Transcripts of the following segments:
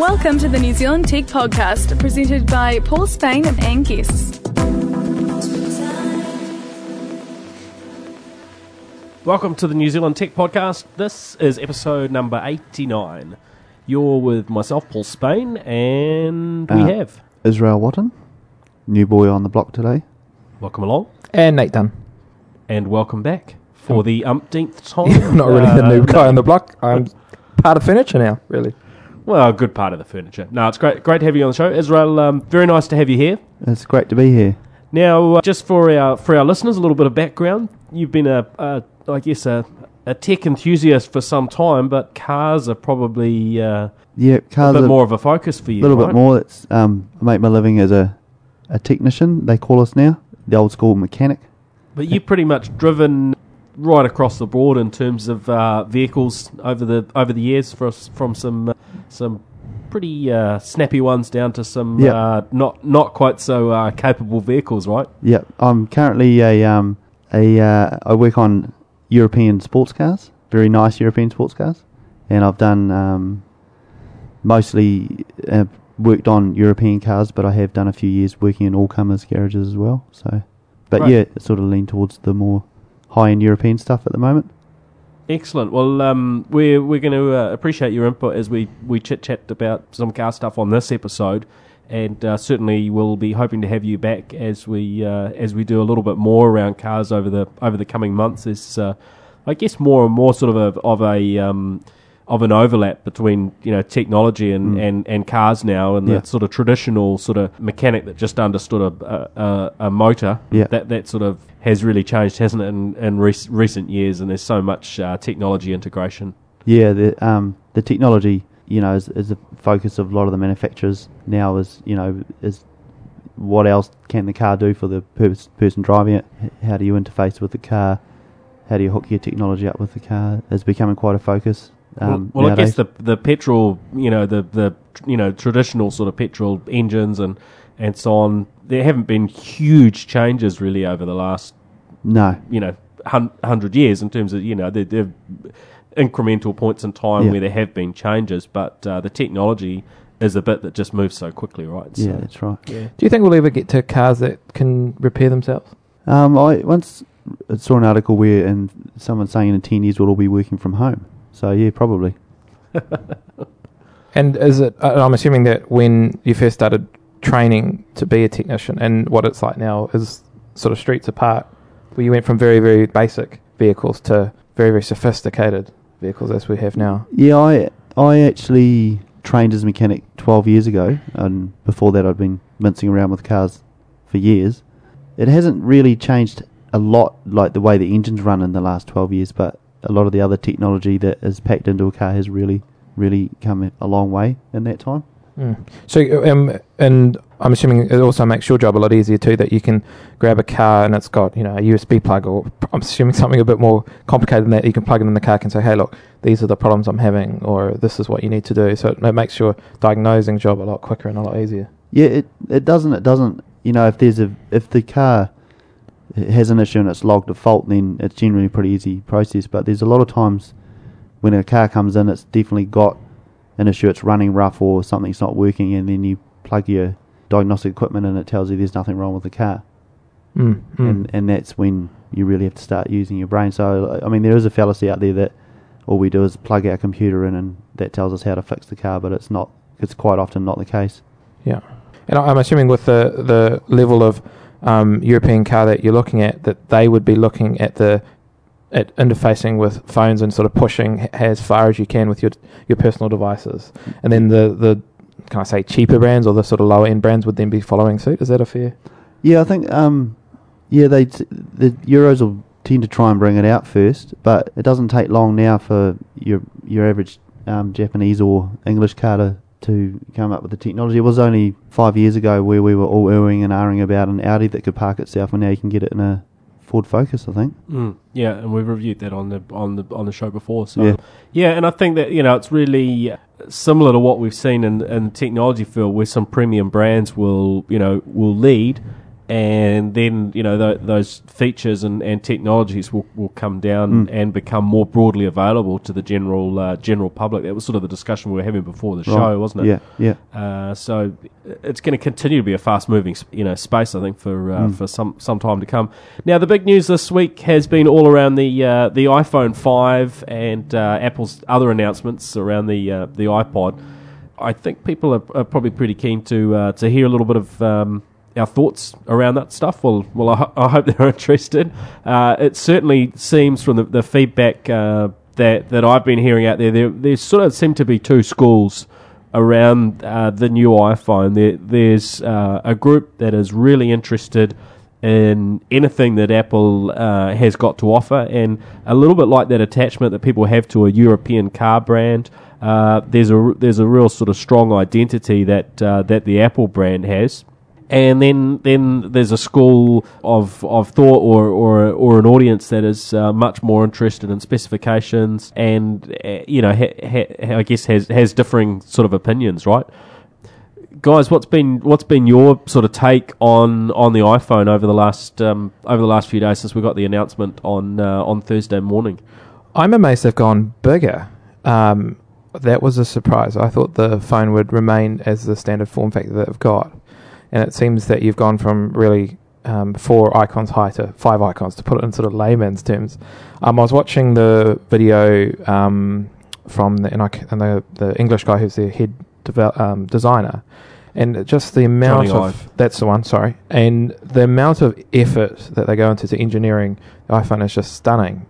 Welcome to the New Zealand Tech Podcast, presented by Paul Spain and Anne Guests. Welcome to the New Zealand Tech Podcast. This is episode number 89. You're with myself, Paul Spain, and we Uh, have. Israel Watton, new boy on the block today. Welcome along, And Nate Dunn. and welcome back for the umpteenth time. I'm not really the Uh, new guy on the block. I'm part of furniture now, really. Well, a good part of the furniture. No, it's great, great to have you on the show, Israel. Um, very nice to have you here. It's great to be here. Now, uh, just for our for our listeners, a little bit of background. You've been a, a I guess a, a tech enthusiast for some time, but cars are probably uh, Yeah, a bit more of a focus for you. A little right? bit more. It's um, I make my living as a, a technician. They call us now the old school mechanic. But you've pretty much driven right across the board in terms of uh, vehicles over the over the years, for us, from some uh, some pretty uh, snappy ones down to some Yeah. uh, not not quite so uh, capable vehicles, right? Yeah, I'm currently a um a uh, I work on European sports cars, very nice European sports cars, and I've done um, mostly uh, worked on European cars, but I have done a few years working in all comers garages as well. So, but Right. yeah, it sort of lean towards the more high end European stuff at the moment. Excellent. Well, um, we're we're going to uh, appreciate your input as we, we chit chat about some car stuff on this episode, and uh, certainly we'll be hoping to have you back as we uh, as we do a little bit more around cars over the over the coming months. There's, uh, I guess, more and more sort of a, of a um, of an overlap between you know technology and, Mm. and, and cars now, and Yeah. the sort of traditional sort of mechanic that just understood a a, a, motor. Yeah. That that sort of has really changed, hasn't it, in, in rec- recent years? And there's so much uh, technology integration. Yeah, the um the technology, you know, is, is the focus of a lot of the manufacturers now. Is you know is what else can the car do for the pers- person driving it? How do you interface with the car? How do you hook your technology up with the car? Is becoming quite a focus. Um, well, well I guess the the petrol, you know, the the you know traditional sort of petrol engines and and so on. There haven't been huge changes really over the last no, you know hun- hundred years in terms of you know there there incremental points in time Yeah. where there have been changes, but uh, the technology is a bit that just moves so quickly, right? yeah, that's right. yeah. Do you think we'll ever get to cars that can repair themselves? Um, I once saw an article where and someone saying in ten years we'll all be working from home. So yeah, probably. And is it? I- I'm assuming that when you first started training to be a technician, and what it's like now is sort of streets apart, where you went from very very basic vehicles to very very sophisticated vehicles as we have now. Yeah, I I actually trained as a mechanic 12 years ago, and before that I'd been mincing around with cars for years. It hasn't really changed a lot, like the way the engines run in the last 12 years, but a lot of the other technology that is packed into a car has really, really come a long way in that time. Mm. So, um, and I'm assuming it also makes your job a lot easier too. That you can grab a car and it's got you know a USB plug, or I'm assuming something a bit more complicated than that. You can plug it in the car and say, "Hey, look, these are the problems I'm having," or "This is what you need to do." So it, it makes your diagnosing job a lot quicker and a lot easier. Yeah, it it doesn't. It doesn't. You know, if there's a if the car has an issue and it's logged a fault, then it's generally a pretty easy process. But there's a lot of times when a car comes in, it's definitely got an issue. It's running rough or something's not working, and then you plug your diagnostic equipment and it tells you there's nothing wrong with the car, Mm. Mm. and and that's when you really have to start using your brain. So I mean, there is a fallacy out there that all we do is plug our computer in and that tells us how to fix the car, but it's not. It's quite often not the case. Yeah, and I'm assuming with the the level of um, European car that you're looking at, that they would be looking at the at interfacing with phones and sort of pushing as far as you can with your your personal devices, and then the the can I say cheaper brands or the sort of lower end brands would then be following suit. Is that a fair? Yeah, I think um, yeah, they the Euros will tend to try and bring it out first, but it doesn't take long now for your your average um, Japanese or English car to, to come up with the technology. It was only five years ago where we were all oohing and ahhing about an Audi that could park itself, and now you can get it in a Ford Focus, I think. Mm, yeah, and we've reviewed that on the on the on the show before. So Yeah. yeah, and I think that you know it's really similar to what we've seen in in the technology field, where some premium brands will you know will lead, and then you know th- those features and, and technologies will, will come down and become more broadly available to the general uh, general public. That was sort of the discussion we were having before the Right. show, wasn't it? Yeah, yeah. Uh, so it's going to continue to be a fast moving you know space, I think, for uh, for some some time to come. Now, the big news this week has been all around the uh, the iPhone five and uh, Apple's other announcements around the uh, the iPod. I think people are, are probably pretty keen to uh, to hear a little bit of. Um, our thoughts around that stuff. Well, well, I, ho- I hope they're interested. Uh, it certainly seems from the, the feedback uh, that that I've been hearing out there, there there sort of seem to be two schools around uh, the new iPhone. There, there's uh, a group that is really interested in anything that Apple uh, has got to offer, and a little bit like that attachment that people have to a European car brand. Uh, there's a there's a real sort of strong identity that that the Apple brand has and then then there's a school of of thought or or, or an audience that is uh, much more interested in specifications and uh, you know ha, ha, I guess has has differing sort of opinions, right? Guys, what's been what's been your sort of take on, on the iPhone over the last um, over the last few days since we got the announcement on uh, on Thursday morning? I'm amazed they've gone bigger. Um, that was a surprise. I thought the phone would remain as the standard form factor that they've got, and it seems that you've gone from really um, four icons high to five icons. To put it in sort of layman's terms, um, I was watching the video um, from the, and, I, and the the English guy who's the head devel- um, designer, and just the amount Jony of Ive. that's the one. Sorry, and the amount of effort that they go into to engineering the iPhone is just stunning.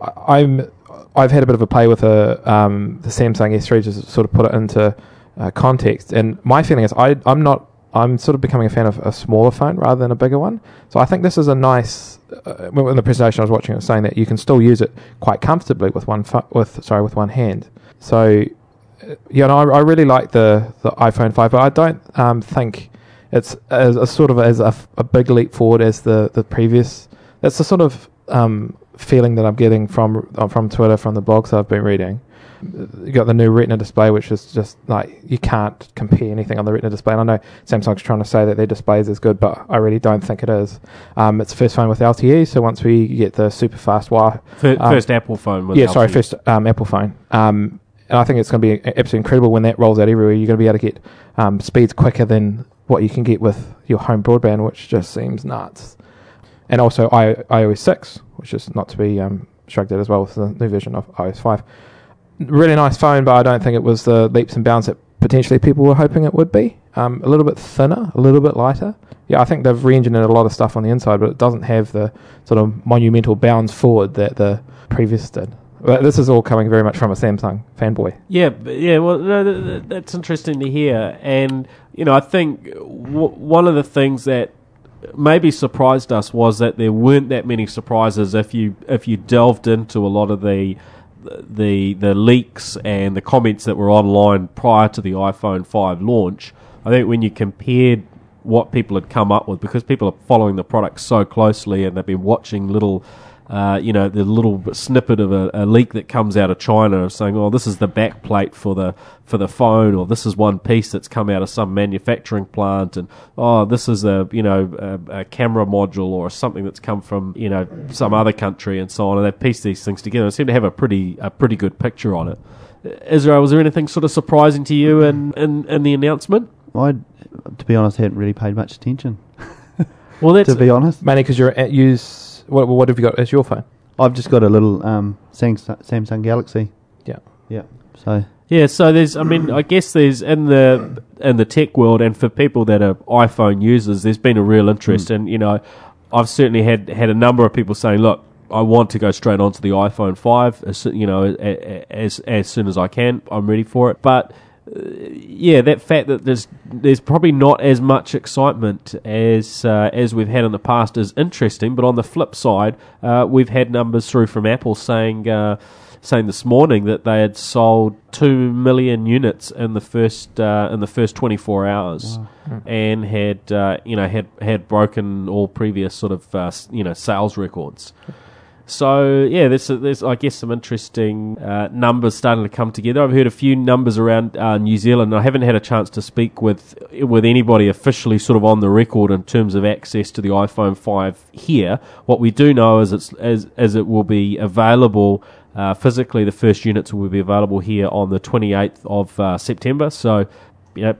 I- I'm I've had a bit of a play with a um, the Samsung S3 just to sort of put it into uh, context, and my feeling is I I'm not I'm sort of becoming a fan of a smaller phone rather than a bigger one. So I think this is a nice. Uh, in the presentation I was watching, it was saying that you can still use it quite comfortably with one with sorry with one hand. So uh, yeah, no, I, I really like the the iPhone five, but I don't um, think it's as a sort of as a big leap forward as the the previous. That's the sort of um, feeling that I'm getting from uh, from Twitter, from the blogs I've been reading. You got the new Retina display, which is just like you can't compare anything on the Retina display. And I know Samsung's trying to say that their display is as good, but I really don't think it is. Um, it's the first phone with LTE, so once we get the super fast Wi, Fir- Um, First Apple phone. With yeah, sorry, first um, Apple phone. Um, and I think it's going to be absolutely incredible when that rolls out everywhere. You're going to be able to get um, speeds quicker than what you can get with your home broadband, which just seems nuts. And also I, iOS 6, which is not to be um, shrugged at as well with the new version of iOS 5. Really nice phone, but I don't think it was the leaps and bounds that potentially people were hoping it would be. Um, a little bit thinner, a little bit lighter. Yeah, I think they've re-engineered a lot of stuff on the inside, but it doesn't have the sort of monumental bounds forward that the previous did. But this is all coming very much from a Samsung fanboy. Yeah, yeah. Well, that's interesting to hear, and you know, I think w- one of the things that maybe surprised us was that there weren't that many surprises if you if you delved into a lot of the the the leaks and the comments that were online prior to the iPhone 5 launch. I think when you compared what people had come up with, because people are following the product so closely and they've been watching little uh, you know, the little snippet of a, a leak that comes out of China of saying, "Oh, this is the back plate for the for the phone," or "This is one piece that's come out of some manufacturing plant," and "Oh, this is a you know a, a camera module or something that's come from you know some other country," and so on. And they piece these things together and seem to have a pretty a pretty good picture on it. Israel, was there anything sort of surprising to you in, in, in the announcement? I, to be honest, hadn't really paid much attention. Well, that's to be honest, Mainly because you're at use. What, what have you got as your phone? I've just got a little um, Samsung, Samsung Galaxy. Yeah. Yeah. So Yeah, so there's, I mean, I guess there's in the in the tech world, and for people that are iPhone users, there's been a real interest, and you know, I've certainly had had a number of people saying, look. I want to go straight onto the iPhone five, as you know, a- a- as as soon as I can. I'm ready for it. But yeah, that fact that there's there's probably not as much excitement as uh, as we've had in the past is interesting. But on the flip side, uh, we've had numbers through from Apple saying uh, saying this morning that they had sold two million units in the first uh, in the first 24 hours, and had uh, you know had had broken all previous sort of uh, you know sales records. So yeah, there's there's I guess some interesting uh, numbers starting to come together. I've heard a few numbers around uh, New Zealand. I haven't had a chance to speak with with anybody officially, sort of on the record in terms of access to the iPhone 5 here. What we do know is it's as as it will be available. Uh, physically, the first units will be available here on the 28th of uh, September. So, you know,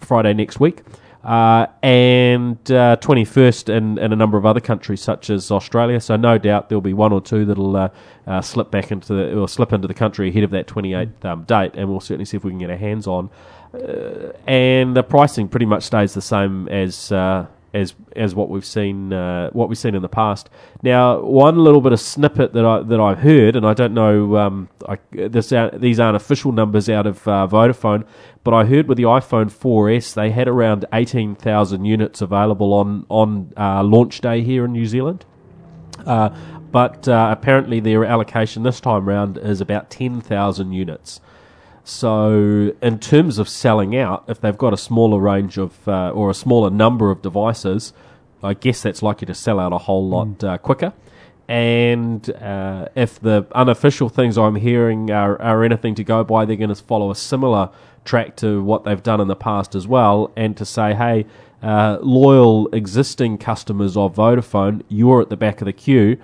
Friday next week uh, and uh, 21st in, in a number of other countries such as Australia. So no doubt there'll be one or two that'll uh, uh slip back into the or slip into the country ahead of that 28th um, date, and we'll certainly see if we can get our hands on. Uh, and the pricing pretty much stays the same as uh, as as what we've seen uh, what we've seen in the past. Now, one little bit of snippet that I that I've heard, and I don't know, um, I, this these aren't official numbers out of uh, Vodafone, but I heard with the iPhone 4S they had around eighteen thousand units available on on uh, launch day here in New Zealand. Uh, but uh, apparently their allocation this time round is about ten thousand units. So, in terms of selling out, if they've got a smaller range of uh, or a smaller number of devices, I guess that's likely to sell out a whole lot mm. uh, quicker. And uh, if the unofficial things I'm hearing are, are anything to go by, they're going to follow a similar track to what they've done in the past as well, and to say, hey, uh, loyal existing customers of Vodafone, you're at the back of the queue.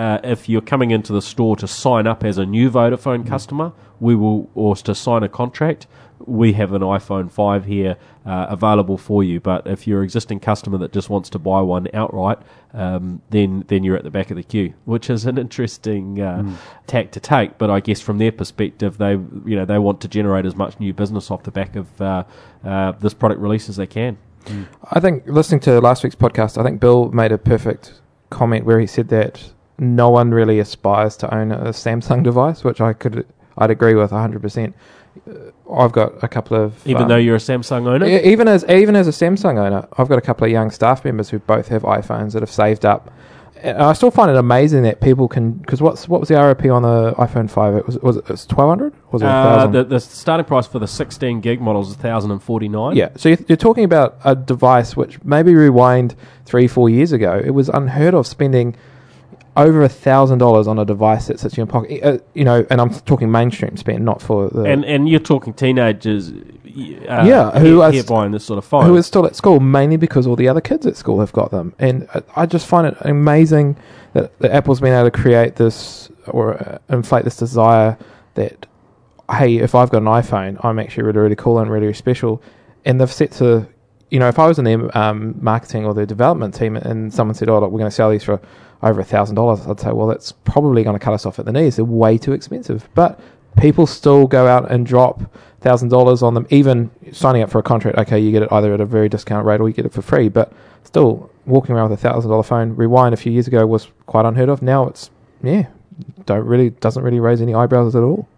Uh, if you're coming into the store to sign up as a new Vodafone mm. customer, we will, or to sign a contract, we have an iPhone 5 here uh, available for you. But if you're an existing customer that just wants to buy one outright, um, then then you're at the back of the queue, which is an interesting uh, mm. tack to take. But I guess from their perspective, they you know they want to generate as much new business off the back of uh, uh this product release as they can. Mm. I think listening to last week's podcast, I think Bill made a perfect comment where he said that no one really aspires to own a Samsung device, which I could I'd agree with 100%. Uh, I've got a couple of even um, though you're a Samsung owner, even as even as a Samsung owner, I've got a couple of young staff members who both have iPhones that have saved up. And I still find it amazing that people can because what's what was the RRP on the iPhone five? It was was it twelve hundred? Was it uh, the, the starting price for the sixteen gig model is thousand and forty nine? Yeah, so you're, you're talking about a device which maybe rewind three four years ago, it was unheard of spending over a thousand dollars on a device that sits in your pocket. Uh, you know, and I'm talking mainstream spend, not for the and and you're talking teenagers. Uh, yeah, who are buying this sort of phone, who are still at school mainly because all the other kids at school have got them, and I just find it amazing that, that Apple's been able to create this or uh, inflate this desire that hey, if I've got an iPhone, I'm actually really really cool and really special, and they've set to you know, if I was in their um, marketing or their development team and someone said, "Oh, look, we're going to sell these for over a thousand dollars," I'd say, "Well, that's probably going to cut us off at the knees. They're way too expensive." But people still go out and drop thousand dollars on them, even signing up for a contract. Okay, you get it either at a very discount rate or you get it for free. But still, walking around with a thousand dollar phone, rewind a few years ago was quite unheard of. Now it's yeah, don't really doesn't really raise any eyebrows at all.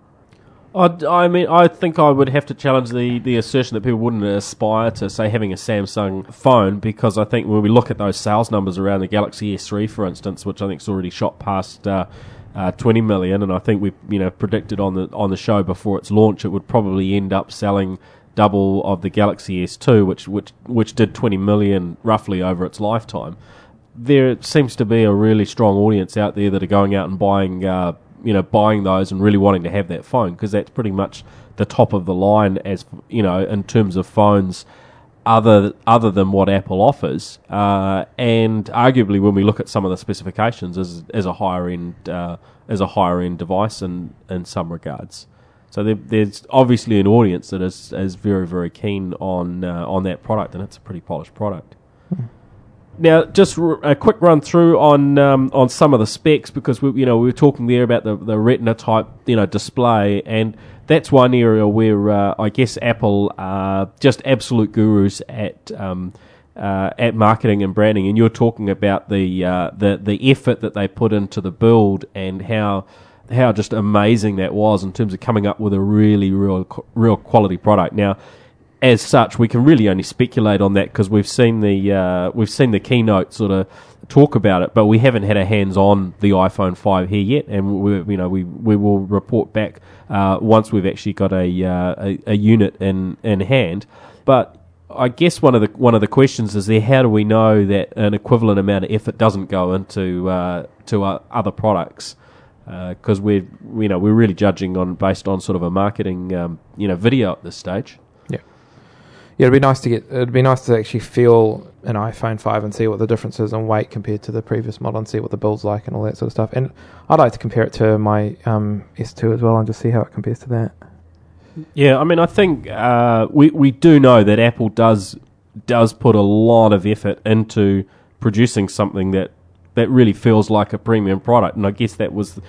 I, I mean, I think I would have to challenge the, the assertion that people wouldn't aspire to, say, having a Samsung phone because I think when we look at those sales numbers around the Galaxy S3, for instance, which I think is already shot past uh, uh, 20 million, and I think we you know predicted on the on the show before its launch it would probably end up selling double of the Galaxy S2, which which which did 20 million roughly over its lifetime. There seems to be a really strong audience out there that are going out and buying. Uh, you know buying those and really wanting to have that phone because that's pretty much the top of the line as you know in terms of phones other other than what Apple offers, uh, and arguably when we look at some of the specifications as as a higher end uh, as a higher end device in in some regards. So there, there's obviously an audience that is is very very keen on uh, on that product, and it's a pretty polished product. Now, just a quick run through on um, on some of the specs because we you know we were talking there about the, the Retina type you know display, and that's one area where uh, I guess Apple are just absolute gurus at. Um, uh, at marketing and branding, and you're talking about the uh, the the effort that they put into the build and how how just amazing that was in terms of coming up with a really real real quality product. Now, as such, we can really only speculate on that because we've seen the uh, we've seen the keynote sort of talk about it, but we haven't had our hands on the iPhone five here yet, and we you know we we will report back uh, once we've actually got a, uh, a, a unit in in hand. But I guess one of the one of the questions is there: How do we know that an equivalent amount of effort doesn't go into uh, to uh, other products? Because we're you know we're really judging on based on sort of a marketing um, you know video at this stage. Yeah, it'd be nice to get. It'd be nice to actually feel an iPhone five and see what the difference is in weight compared to the previous model, and see what the build's like and all that sort of stuff. And I'd like to compare it to my um, S2 as well, and just see how it compares to that. Yeah, I mean, I think uh, we we do know that Apple does does put a lot of effort into producing something that that really feels like a premium product, and I guess that was,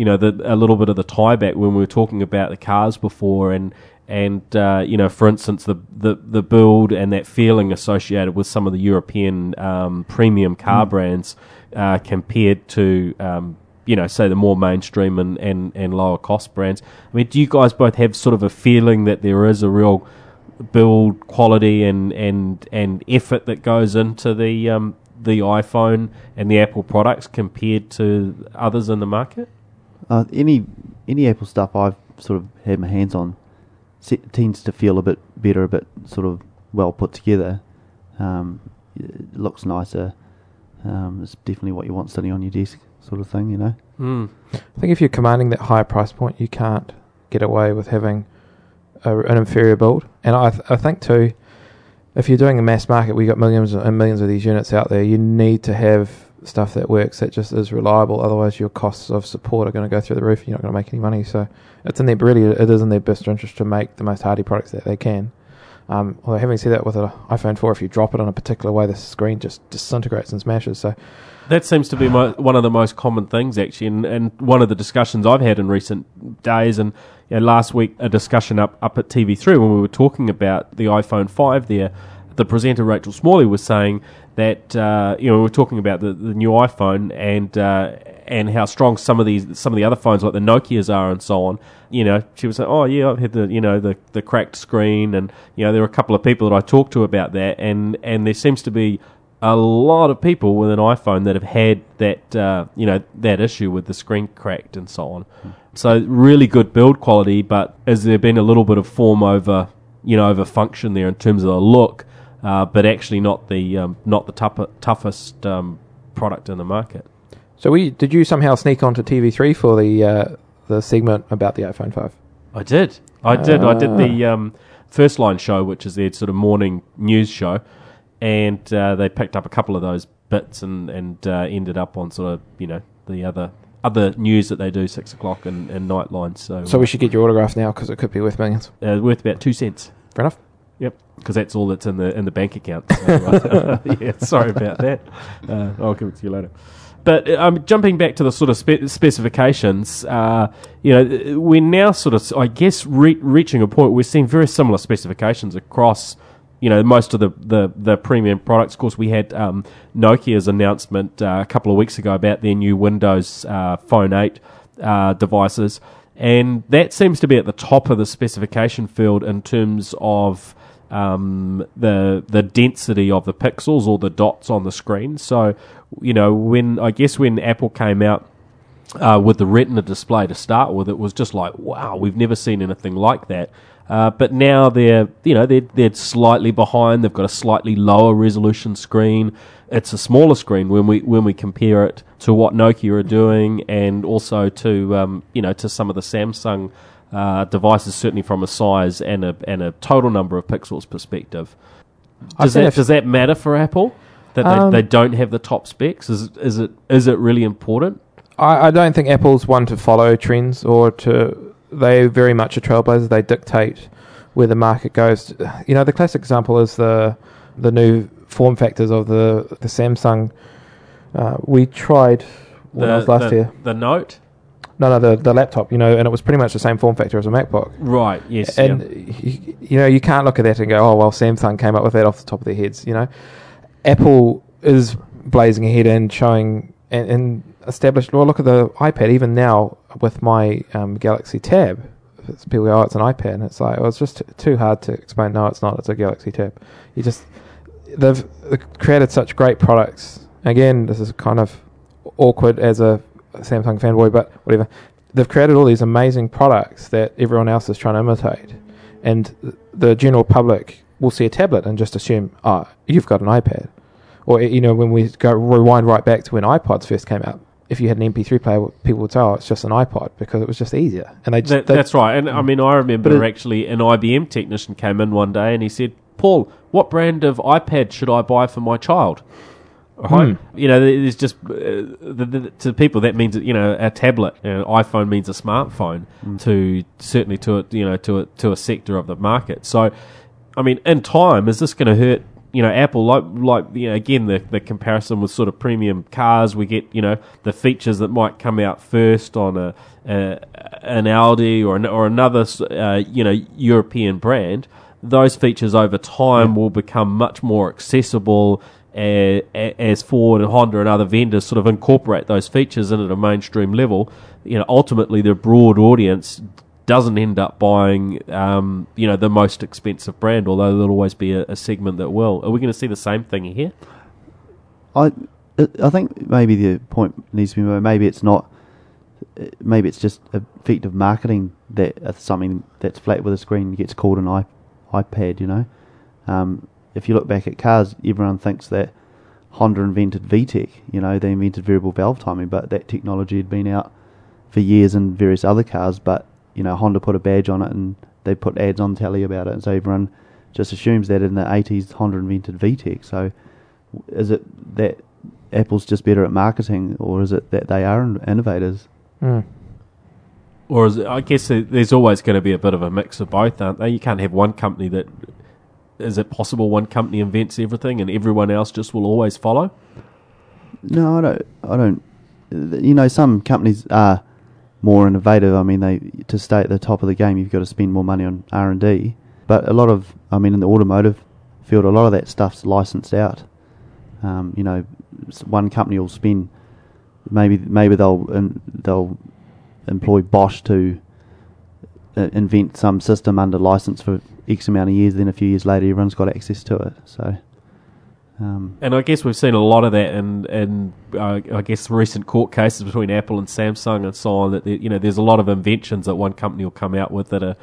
you know, the, a little bit of the tie back when we were talking about the cars before, and and uh, you know, for instance, the, the the build and that feeling associated with some of the European um, premium car Mm. brands uh, compared to um, you know, say the more mainstream and, and, and lower cost brands. I mean, do you guys both have sort of a feeling that there is a real build quality and, and, and effort that goes into the um, the iPhone and the Apple products compared to others in the market? Uh, any any Apple stuff I've sort of had my hands on tends to feel a bit better, a bit sort of well put together. Um, it looks nicer. Um, it's definitely what you want sitting on your desk, sort of thing, you know. Hmm. I think if you're commanding that higher price point, you can't get away with having a, an inferior build. And I, th- I think too, if you're doing a mass market, we got millions and millions of these units out there. You need to have stuff that works that just is reliable. Otherwise, your costs of support are going to go through the roof. and You're not going to make any money. So it's in their really it is in their best interest to make the most hardy products that they can. Um, although having said that, with an iPhone 4, if you drop it on a particular way, the screen just disintegrates and smashes. So That seems to be mo- one of the most common things, actually, and, and one of the discussions I've had in recent days. And you know, last week, a discussion up, up at TV3 when we were talking about the iPhone 5 there, the presenter Rachel Smalley was saying that uh, you know we were talking about the, the new iPhone and uh, and how strong some of these some of the other phones like the Nokia's are and so on. You know, she was saying, "Oh yeah, I've had the you know the the cracked screen," and you know there were a couple of people that I talked to about that, and and there seems to be a lot of people with an iPhone that have had that uh, you know that issue with the screen cracked and so on. So really good build quality, but has there been a little bit of form over you know over function there in terms of the look, uh, but actually not the um, not the tough, toughest um, product in the market. So we did you somehow sneak onto TV3 for the uh, the segment about the iPhone 5? I did. I did. I did Ah. the um, Firstline show, which is their sort of morning news show, and uh, they picked up a couple of those bits and and uh, ended up on sort of you know the other other news that they do six o'clock and, and Nightline. So, So we should get your autograph now because it could be worth millions. uh, worth about two cents. Fair enough. Yep, because that's all that's in the in the bank account. Uh, yeah, sorry about that. Uh, I'll give it to you later. But uh, um, jumping back to the sort of spe- specifications, uh, you know, we're now sort of, I guess, re- reaching a point. We're seeing very similar specifications across, you know, most of the, the, the premium products. Of course, we had um, Nokia's announcement uh, a couple of weeks ago about their new Windows uh, Phone 8 uh, devices, and that seems to be at the top of the specification field in terms of um, the the density of the pixels or the dots on the screen. So, you know, when I guess when Apple came out uh, with the Retina display to start with, it was just like, wow, we've never seen anything like that. Uh, but now they're, you know, they're, they're slightly behind. They've got a slightly lower resolution screen. It's a smaller screen when we when we compare it to what Nokia are doing, and also to um, you know to some of the Samsung uh, devices, certainly from a size and a and a total number of pixels perspective. Does that does that matter for Apple that they, Um, they don't have the top specs? Is is it is it really important? I, I don't think Apple's one to follow trends or to. They very much are trailblazers. They dictate where the market goes. You know, the classic example is the the new form factors of the the Samsung. Uh, we tried when I was last the, here. The Note, No, no, the the laptop. You know, and it was pretty much the same form factor as a MacBook. right? Yes, and yeah. you, you know you can't look at that and go, oh well, Samsung came up with that off the top of their heads. You know, Apple is blazing ahead and showing and, and established. Well, look at the iPad. Even now with my um, Galaxy Tab, it's people go, oh, it's an iPad, and it's like, well, it's just t- too hard to explain. No, it's not. It's a Galaxy Tab. You just they've created such great products. Again, this is kind of awkward as a Samsung fanboy, but whatever. They've created all these amazing products that everyone else is trying to imitate, and the general public will see a tablet and just assume, oh, you've got an iPad. Or, eh, you know, when we go rewind right back to when iPods first came out, if you had an MP3 player, people would say, oh, it's just an iPod because it was just easier. And they, That, they that's right. And I mean, I remember actually an IBM technician came in one day and he said, Paul, what brand of iPad should I buy for my child? Right? You know, there's just, uh, the, the, to people, that means, you know, a tablet, you know, iPhone means a smartphone to, certainly to, a, you know, to a, to a sector of the market. So, I mean, in time, is this going to hurt? You know, Apple, like, like you know, again, the, the comparison with sort of premium cars, we get, you know, the features that might come out first on a, a an Audi or an, or another, uh, you know, European brand. Those features over time will become much more accessible as Ford and Honda and other vendors sort of incorporate those features in at a mainstream level. You know, ultimately, the broad audience doesn't end up buying, um, you know, the most expensive brand, although there'll always be a, a segment that will. Are we going to see the same thing here? I I think maybe the point needs to be made. Maybe it's not. Maybe it's just effective marketing that something that's flat with a screen gets called an iP- iPad. You know, um, if you look back at cars, everyone thinks that Honda invented VTEC. You know, they invented variable valve timing, but that technology had been out for years in various other cars. But you know, Honda put a badge on it and they put ads on telly about it, and so everyone just assumes that in the 80s Honda invented VTEC. So is it that Apple's just better at marketing, or is it that they are innovators? Mm. Or is it, I guess there's always going to be a bit of a mix of both, aren't they? You can't have one company that. Is it possible one company invents everything and everyone else just will always follow? No, I don't. I don't. You know, some companies are more innovative. I mean, they to stay at the top of the game, you've got to spend more money on R and D. But a lot of, I mean, in the automotive field, a lot of that stuff's licensed out. Um, you know, one company will spend maybe maybe they'll in, they'll employ Bosch to uh, invent some system under license for X amount of years. Then a few years later, everyone's got access to it. So. Um, And I guess we've seen a lot of that in, in uh, I guess, recent court cases between Apple and Samsung and so on. That there- you know, there's a lot of inventions that one company will come out with that are,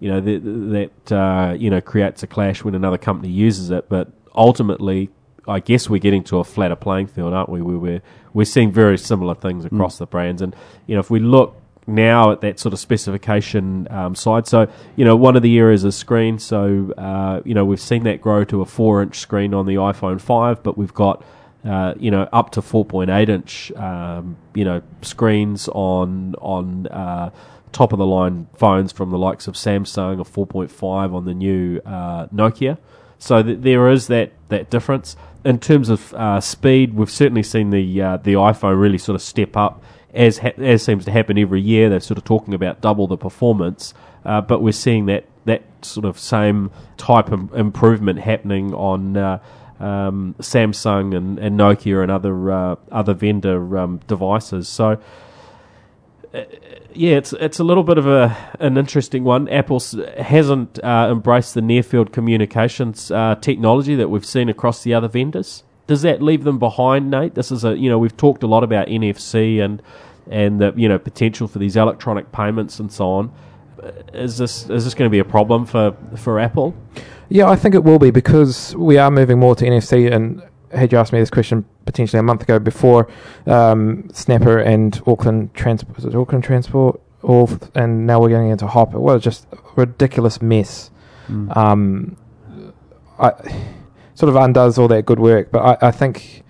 you know, that, that uh, you know creates a clash when another company uses it. But ultimately, I guess we're getting to a flatter playing field, aren't we? Where we're we're seeing very similar things across the brands. And you know, if we look now at that sort of specification um, side. So, you know, one of the areas is screen. So, uh, you know, we've seen that grow to a four inch screen on the iPhone 5, but we've got, uh, you know, up to 4.8 inch, um, you know, screens on, on, uh, top of the line phones from the likes of Samsung or 4.5 on the new, uh, Nokia. So th- there is that, that difference. In terms of uh, speed, we've certainly seen the uh, the iPhone really sort of step up as ha- as seems to happen every year. They're sort of talking about double the performance, uh, but we're seeing that that sort of same type of improvement happening on uh, um, Samsung and, and Nokia and other uh, other vendor um, devices. So yeah, it's it's a little bit of a an interesting one. Apple hasn't uh, embraced the near field communications uh, technology that we've seen across the other vendors. Does that leave them behind, Nate? This is a you know we've talked a lot about NFC and and the you know potential for these electronic payments and so on. Is this is this going to be a problem for for Apple? Yeah, I think it will be because we are moving more to NFC. And had you asked me this question potentially a month ago before um, Snapper and Auckland Transport, was it Auckland Transport, all, and now we're getting into Hop, it was just a ridiculous mess. mm. Um, I sort of undoes all that good work, but I, I think,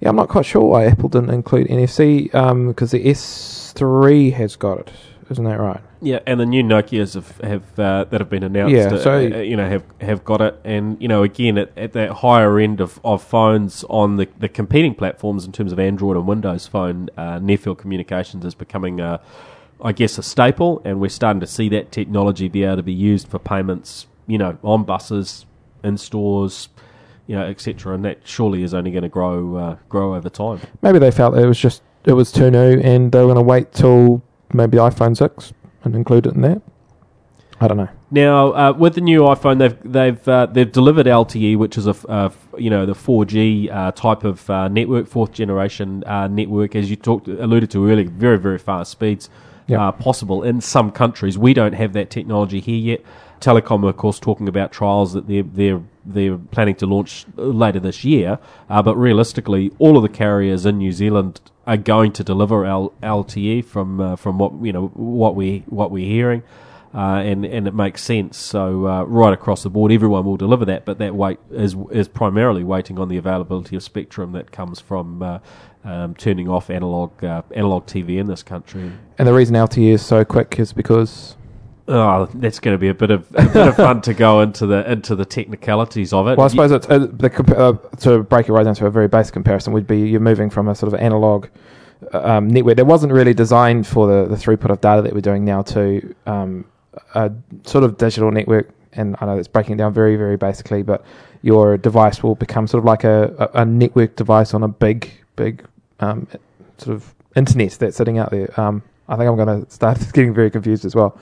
yeah, I'm not quite sure why Apple didn't include NFC because the S3 has got it, isn't that right? Yeah, and the new Nokia's have, have uh, that have been announced, Yeah, uh, so- uh, you know, have have got it, and you know, again, at, at that higher end of, of phones on the, the competing platforms in terms of Android and Windows Phone, uh, near field communications is becoming, a, I guess, a staple, and we're starting to see that technology be able to be used for payments, you know, on buses, in stores, you know, etc. And that surely is only going to grow uh, grow over time. Maybe they felt it was just it was too new, and they were going to wait till maybe iPhone six and include it in that. I don't know. Now, uh, with the new iPhone, they've they've uh, they've delivered LTE, which is a, f- a f- you know the 4G uh, type of uh, network, fourth generation uh, network, as you talked alluded to earlier, very very fast speeds. Uh, possible in some countries. We don't have that technology here yet. Telecom, of course, talking about trials that they're they're they're planning to launch later this year. Uh, but realistically, all of the carriers in New Zealand are going to deliver L- LTE from uh, from what you know what we what we're hearing. Uh, and and it makes sense. So uh, right across the board, everyone will deliver that, but that wait is is primarily waiting on the availability of spectrum that comes from uh, um, turning off analog uh, analog TV in this country. And the reason LTE is so quick is because Oh, that's going to be a bit of a bit of fun to go into the into the technicalities of it. Well, I suppose it's uh, the uh, to break it right down to a very basic comparison would be you're moving from a sort of analog uh, um, network that wasn't really designed for the, the throughput of data that we're doing now to um, a sort of digital network. And I know that's breaking down very very basically, but your device will become sort of like a, a, a network device on a big big um, sort of internet that's sitting out there. Um, I think I'm going to start getting very confused as well.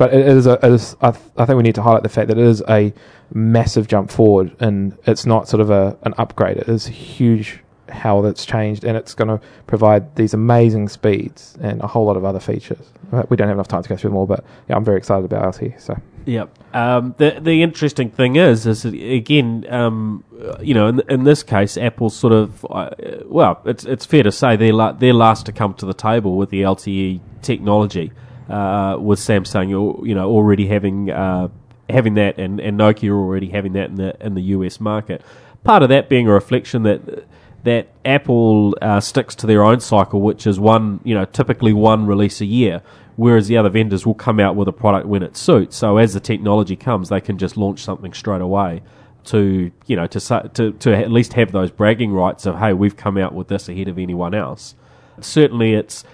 But it is, a, it is I, th- I think we need to highlight the fact that it is a massive jump forward, and it's not sort of a an upgrade. It is huge how that's changed, and it's going to provide these amazing speeds and a whole lot of other features. We don't have enough time to go through them all, but yeah, I'm very excited about LTE. So Yep. Um, the the interesting thing is, is again, um, you know, in, in this case, Apple sort of, uh, well, it's it's fair to say they're la- they're last to come to the table with the LTE technology, uh, with Samsung, you know, already having uh, having that, and, and Nokia already having that in the in the US market. Part of that being a reflection that that Apple uh, sticks to their own cycle, which is one, you know, typically one release a year, whereas the other vendors will come out with a product when it suits. So as the technology comes, they can just launch something straight away to, you know, to to to at least have those bragging rights of, hey, we've come out with this ahead of anyone else. Certainly, it's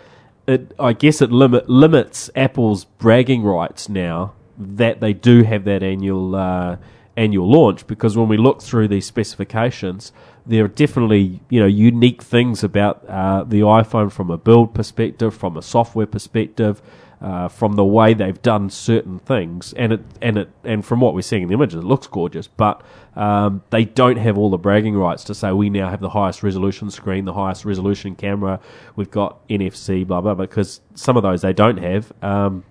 it. I guess it limit limits Apple's bragging rights now that they do have that annual uh, annual launch because when we look through these specifications, there are definitely you know unique things about uh, the iPhone from a build perspective, from a software perspective, uh, from the way they've done certain things, and it and it and from what we're seeing in the images, it looks gorgeous, but um, they don't have all the bragging rights to say we now have the highest resolution screen, the highest resolution camera, we've got NFC, blah blah, because some of those they don't have. Um,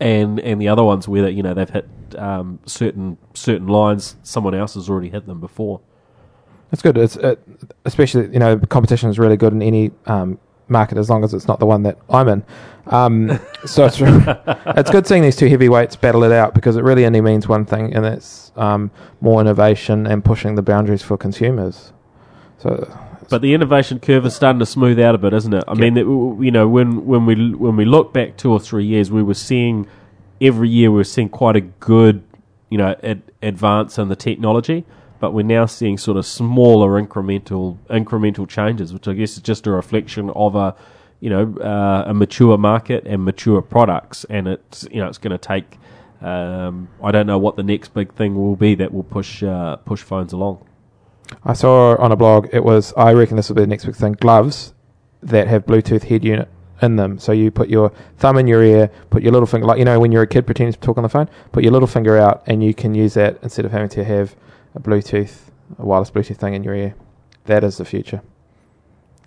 and and the other ones where you know they've hit um, certain certain lines, someone else has already hit them before. That's good. It's it, especially you know competition is really good in any um, market as long as it's not the one that I'm in. Um, so it's it's good seeing these two heavyweights battle it out because it really only means one thing, and that's um, more innovation and pushing the boundaries for consumers. So But the innovation curve is starting to smooth out a bit, isn't it? I mean, it, you know, when when we when we look back two or three years, we were seeing every year we were seeing quite a good, you know, ad, advance in the technology. But we're now seeing sort of smaller incremental incremental changes, which I guess is just a reflection of a, you know, uh, a mature market and mature products. And it's you know it's going to take. Um, I don't know what the next big thing will be that will push uh, push phones along. I saw on a blog it was I reckon this will be the next big thing gloves that have Bluetooth head unit in them. So you put your thumb in your ear, put your little finger like you know when you're a kid pretending to talk on the phone, put your little finger out and you can use that instead of having to have a Bluetooth a wireless Bluetooth thing in your ear. That is the future.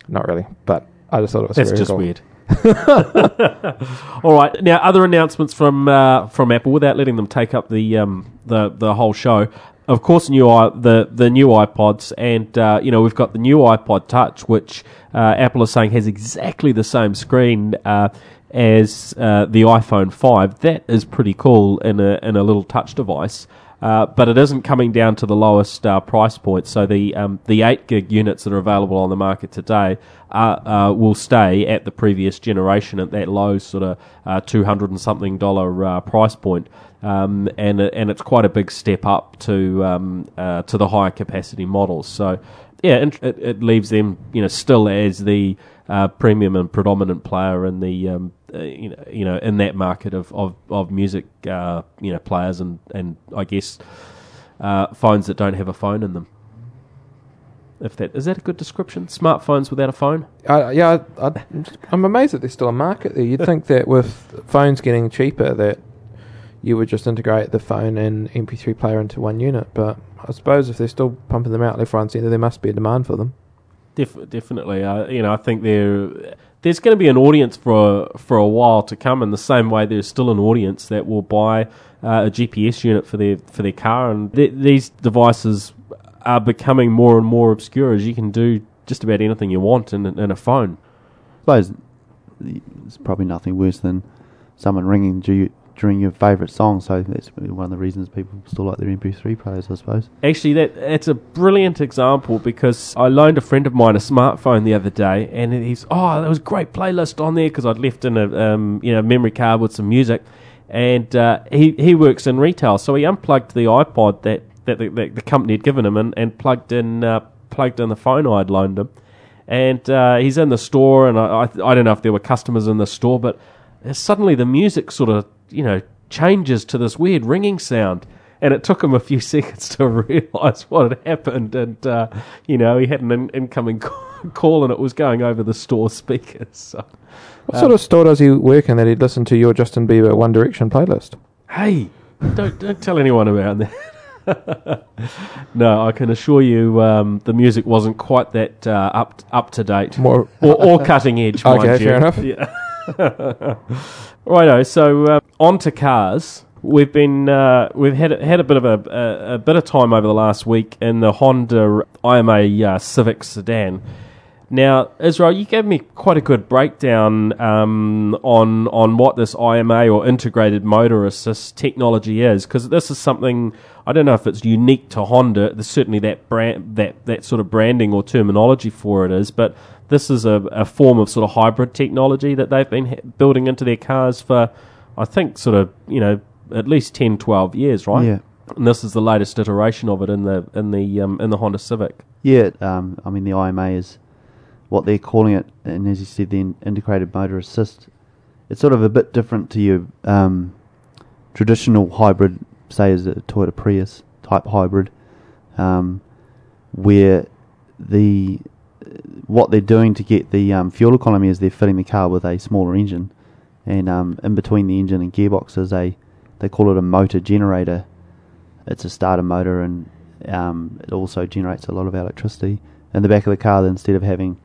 Not really, but I just thought it was That's just cool. weird. All right. Now, other announcements from uh, from Apple, without letting them take up the um, the the whole show. Of course, new i the the new iPods, and uh, you know we've got the new iPod Touch, which uh, Apple is saying has exactly the same screen uh, as uh, the iPhone Five. That is pretty cool in a in a little touch device. Uh, but it isn't coming down to the lowest uh, price point. So the um, the eight gig units that are available on the market today uh, uh, will stay at the previous generation at that low sort of uh, two hundred and something dollar uh, price point. Um, and and it's quite a big step up to um, uh, to the higher capacity models. So yeah, it, it leaves them you know still as the uh, premium and predominant player in the um, uh, you know you know in that market of of, of music uh, you know players and and I guess uh, phones that don't have a phone in them. If that is that a good description? Smartphones without a phone. Uh, yeah, I, I'm amazed that there's still a market there. You'd think that with phones getting cheaper, that you would just integrate the phone and MP3 player into one unit. But I suppose if they're still pumping them out left, right, and centre, there must be a demand for them. Def- definitely, uh, you know, I think they're there's going to be an audience for for a while to come. In the same way, there's still an audience that will buy uh, a GPS unit for their for their car, and th- these devices are becoming more and more obscure. As you can do just about anything you want in, in a phone. I suppose it's probably nothing worse than someone ringing you during your favourite song. So that's one of the reasons people still like their MP3 players, I suppose. Actually, that it's a brilliant example because I loaned a friend of mine a smartphone the other day, and he's oh, there was a great playlist on there because I'd left in a um, you know memory card with some music, and uh, he he works in retail, so he unplugged the iPod that that the, that the company had given him and, and plugged in uh, plugged in the phone I'd loaned him, and uh, he's in the store, and I, I I don't know if there were customers in the store, but suddenly the music sort of you know, changes to this weird ringing sound. And it took him a few seconds to realise what had happened. And, uh, you know, he had an in- incoming call and it was going over the store speakers. So, what um, sort of store does he work in that he'd listen to your Justin Bieber One Direction playlist? Hey, don't, don't tell anyone about that. no, I can assure you, um, the music wasn't quite that uh, up up to date, More or, or cutting edge. okay, fair you. enough. Yeah. Righto. So uh, on to cars. We've been uh, we've had had a bit of a, a, a, bit of time over the last week in the Honda IMA uh, Civic sedan. Now, Israel, you gave me quite a good breakdown um, on on what this IMA or integrated motor assist technology is, because this is something I don't know if it's unique to Honda. There's certainly that brand that that sort of branding or terminology for it is, but this is a, a form of sort of hybrid technology that they've been ha- building into their cars for, I think, sort of you know at least 10, 12 years, right? Yeah. And this is the latest iteration of it in the in the um, in the Honda Civic. Yeah, um, I mean the IMA is what they're calling it, and as you said, the integrated motor assist. It's sort of a bit different to your um, traditional hybrid, say as a Toyota Prius type hybrid, um, where the what they're doing to get the um, fuel economy is they're fitting the car with a smaller engine, and um, in between the engine and gearbox is a they call it a motor generator. It's a starter motor, and um, it also generates a lot of electricity. In the back of the car, instead of having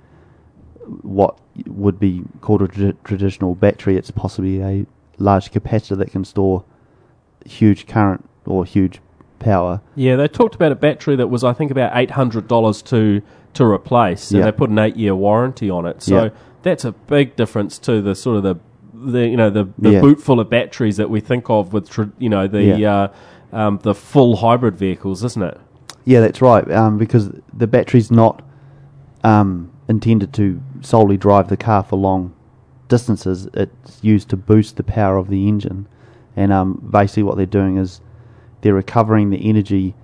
what would be called a tra- traditional battery, it's possibly a large capacitor that can store huge current or huge power. Yeah, they talked about a battery that was, I think, about eight hundred dollars to to replace, and they put an eight year warranty on it. So that's a big difference to the sort of the the you know the, the Yeah. boot full of batteries that we think of with you know the Yeah. uh, um, the full hybrid vehicles, isn't it? Yeah, that's right. Um, because the battery's not um, intended to solely drive the car for long distances. It's used to boost the power of the engine, and um, basically what they're doing is they're recovering the energy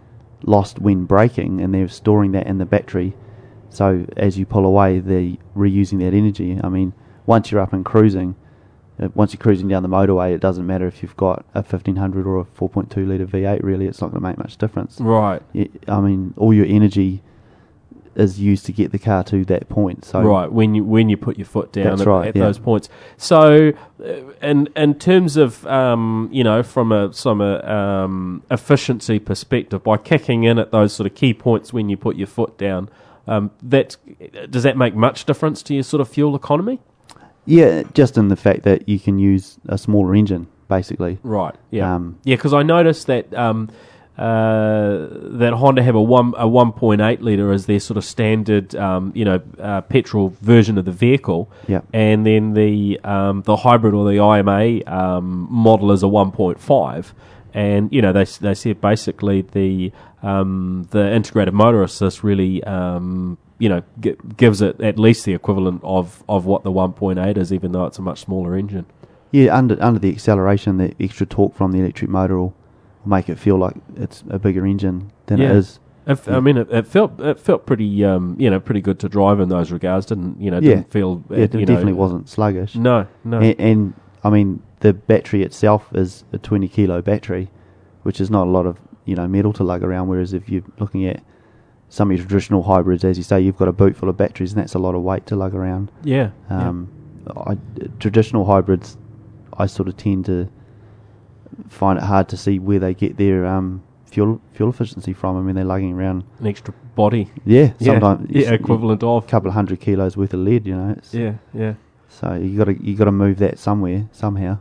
lost when braking, and they're storing that in the battery. So as you pull away, they're reusing that energy. I mean, once you're up and cruising, uh, once you're cruising down the motorway, it doesn't matter if you've got a 1500 or a 4.2 litre V8. Really, it's not going to make much difference. Right. I mean, all your energy is used to get the car to that point. So right when you when you put your foot down at, right, at yeah. those points. So, uh, in in terms of um, you know from a from a um, efficiency perspective, by kicking in at those sort of key points when you put your foot down, um, that does that make much difference to your sort of fuel economy? yeah, just in the fact that you can use a smaller engine, basically. Right. Yeah. Um, yeah, because I noticed that um, uh, that Honda have a one a one point eight liter as their sort of standard, um, you know, uh, petrol version of the vehicle. Yeah. And then the um, the hybrid or the IMA um, model is a one point five. And you know they they said basically the um, the integrated motor assist really um, you know g- gives it at least the equivalent of, of what the 1.8 is, even though it's a much smaller engine. Yeah, under under the acceleration, the extra torque from the electric motor will, make it feel like it's a bigger engine than Yeah. it is. It f- I mean, it, it felt it felt pretty, um, you know, pretty good to drive in those regards. Didn't you know? Didn't feel. uh, Yeah, it you know- definitely wasn't sluggish. No, no. And, and I mean, the battery itself is a 20 kilo battery, which is not a lot of you know metal to lug around. Whereas if you're looking at some of your traditional hybrids, as you say, you've got a boot full of batteries, and that's a lot of weight to lug around. yeah. yeah. Um, I, traditional hybrids, I sort of tend to find it hard to see where they get their um, fuel fuel efficiency from. I mean, they're lugging around, An extra body. yeah, Yeah. sometimes Yeah. Equivalent a couple of hundred kilos worth of lead. You know, Yeah. Yeah. So you got to you got to move that somewhere somehow.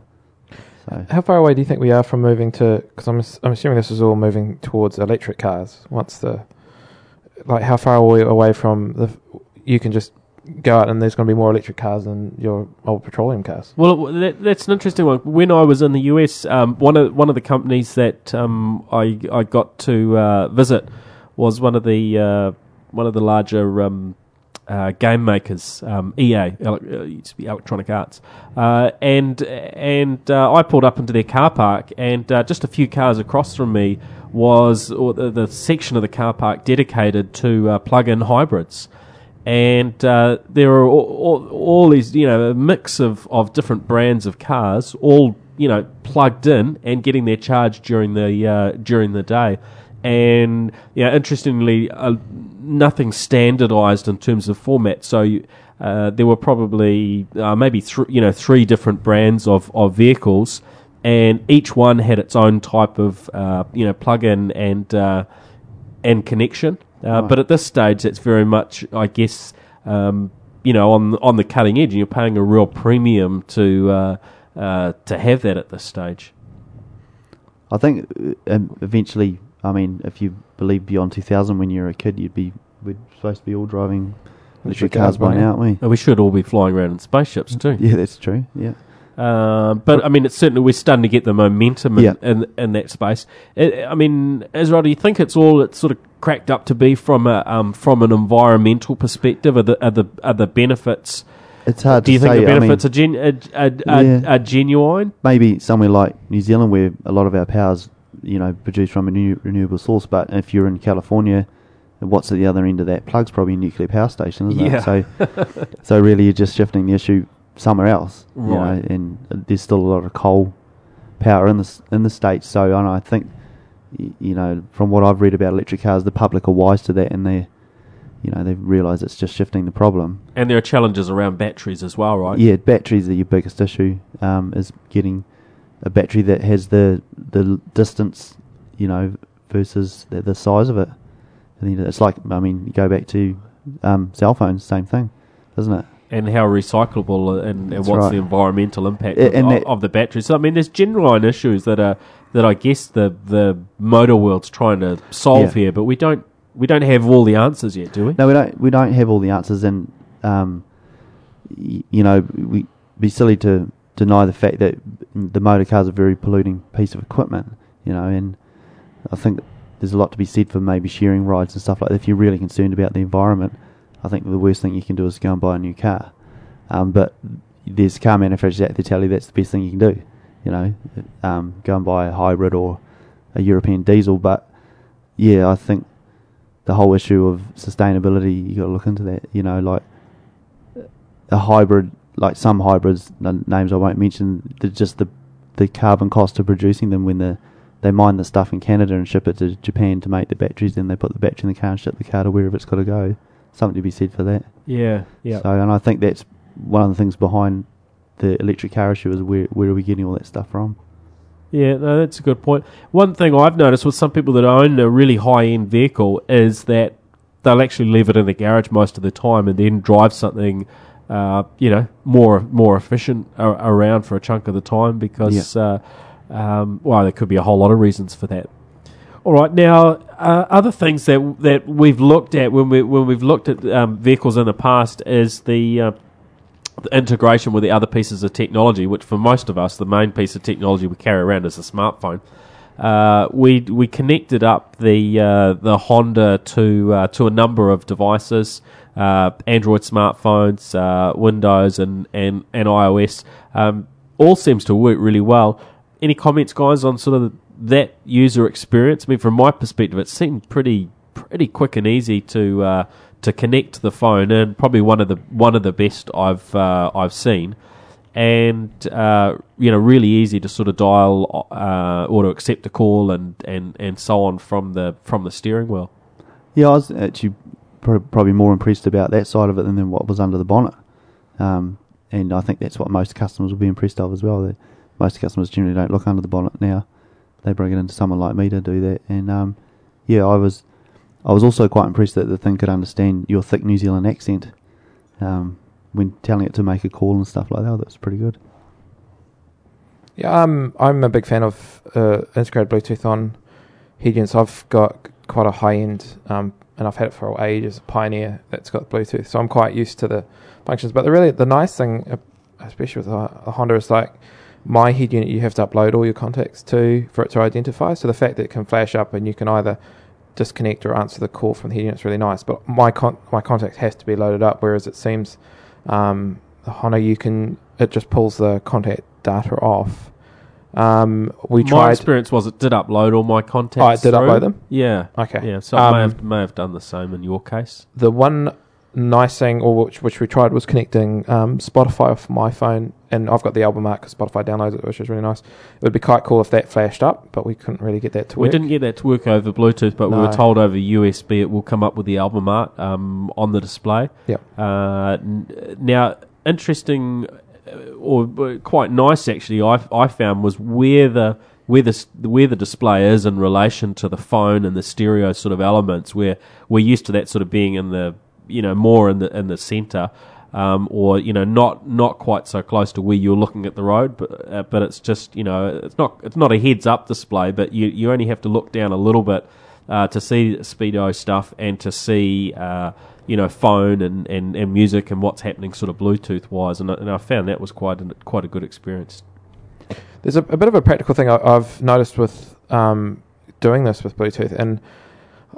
So How far away do you think we are from moving to? Because I'm I'm assuming this is all moving towards electric cars. Once the like? How far are we away from the? You can just go out and there's going to be more electric cars than your old petroleum cars. Well, that, that's an interesting one. When I was in the US, um, one of one of the companies that um, I I got to uh, visit was one of the uh, one of the larger um, uh, game makers, um, EA, uh, used to be Electronic Arts, uh, and and uh, I pulled up into their car park, and uh, just a few cars across from me was the, the section of the car park dedicated to uh, plug-in hybrids and there are all, all, all these, you know, a mix of, of different brands of cars, all you know, plugged in and getting their charge during the during the day. And yeah, interestingly, uh, nothing standardized in terms of format. So you, uh, there were probably uh, maybe thr you know three different brands of, of vehicles, and each one had its own type of uh, you know plug-in and uh, and connection. Uh, Right. But at this stage, it's very much, I guess, um, you know, on on the cutting edge, and you're paying a real premium to uh, uh, to have that at this stage. I think um, eventually, I mean, if you believe beyond 2000, when you're a kid, you'd be we're supposed to be all driving electric cars by now, aren't we? And we should all be flying around in spaceships too. Yeah, that's true. Yeah. Uh, but I mean, it's certainly we're starting to get the momentum in, Yeah. in, in that space. I, I mean, Ezra, do you think it's all it's sort of cracked up to be from a um, from an environmental perspective? Are the are the are the benefits? It's hard to Do to you think say. the I mean, benefits are, gen, are, are, are, Yeah. are genuine? maybe somewhere like New Zealand, where a lot of our power's you know produced from a new renewable source. But if you're in California, what's at the other end of that plug's probably a nuclear power station, isn't Yeah. it? So, so really, you're just shifting the issue somewhere else, you Right. know. And there's still a lot of coal power in the in the states. So, and I think, you know, from what I've read about electric cars, the public are wise to that, and they, you know, they've realised it's just shifting the problem. And there are challenges around batteries as well, right? Yeah, batteries are your biggest issue. Um, is getting a battery that has the the distance, you know, versus the, the size of it. I think it's like I mean, you go back to um, cell phones, same thing, isn't it? and how recyclable and, and what's right. the environmental impact A- of, that- of the batteries. So I mean, there's genuine issues that are that I guess the the motor world's trying to solve Yeah. here, but we don't we don't have all the answers yet, do we? No, we don't. We don't have all the answers, and um, y- you know, we be silly to deny the fact that the motor car's a very polluting piece of equipment. You know, and I think there's a lot to be said for maybe sharing rides and stuff like that. If you're really concerned about the environment, I think the worst thing you can do is go and buy a new car. Um, but there's car manufacturers out there tell you that's the best thing you can do. You know, um, go and buy a hybrid or a European diesel. But yeah, I think the whole issue of sustainability, you got to look into that. You know, like a hybrid, like some hybrids, n- names I won't mention, the, just the the carbon cost of producing them when the they mine the stuff in Canada and ship it to Japan to make the batteries, then they put the battery in the car and ship the car to wherever it's got to go. Something to be said for that. Yeah, yeah. So, and I think that's one of the things behind the electric car issue is where where are we getting all that stuff from? Yeah, no, that's a good point. One thing I've noticed with some people that own a really high end vehicle is that they'll actually leave it in the garage most of the time and then drive something, uh, you know, more more efficient a- around for a chunk of the time because, uh, um, well, there could be a whole lot of reasons for that. All right, now uh, other things that that we've looked at when we when we've looked at um, vehicles in the past is the uh, the integration with the other pieces of technology, which for most of us, the main piece of technology we carry around is a smartphone. Uh, we we connected up the uh, the Honda to uh, to a number of devices, uh, Android smartphones, uh, Windows, and and and iOS. Um, all seems to work really well. Any comments, guys, on sort of that user experience? I mean, from my perspective, it seemed pretty pretty quick and easy to uh, to connect the phone, and probably one of the one of the best I've uh, I've seen, and uh, you know, really easy to sort of dial uh, or to accept a call and, and, and so on from the from the steering wheel. Yeah, I was actually probably more impressed about that side of it than, than what was under the bonnet. Um, and I think that's what most customers will be impressed of as well. That most customers generally don't look under the bonnet now; they bring it into someone like me to do that. And um, yeah, I was, I was also quite impressed that the thing could understand your thick New Zealand accent. Um, when telling it to make a call and stuff like that. That's pretty good. Yeah, um, I'm a big fan of uh, integrated Bluetooth on head units. I've got quite a high end, um, and I've had it for ages. Pioneer that's got Bluetooth, so I'm quite used to the functions. But the really the nice thing, uh, especially with the, the Honda, is like my head unit. You have to upload all your contacts to for it to identify. So the fact that it can flash up and you can either disconnect or answer the call from the head unit is really nice. But my con- my contact has to be loaded up, whereas it seems um, the Honda you can it just pulls the contact data off. Um, we my tried. experience was it did upload all my contacts. Oh, it did through. upload them? Yeah. Okay. Yeah. So I may Um, have may have done the same in your case. the one nice thing, or which which we tried, was connecting um, Spotify off my phone, and I've got the album app because Spotify downloads it, which is really nice. It would be quite cool if that flashed up, but we couldn't really get that to We work. didn't get that to work over Bluetooth, but we were told over USB it will come up with the album art um, on the display. Yep. Uh, n- now, interesting uh, or uh, quite nice actually. I I found was where the where the where the display is in relation to the phone and the stereo sort of elements. Where we're used to that sort of being in the you know more in the in the center. Um, or you know, not not quite so close to where you're looking at the road, but uh, but it's just you know, it's not it's not a heads up display, but you you only have to look down a little bit uh, to see speedo stuff and to see uh, you know phone and, and, and music and what's happening sort of Bluetooth wise, and, I- and I found that was quite a, quite a good experience. There's a, a bit of a practical thing I, I've noticed with um, doing this with Bluetooth, and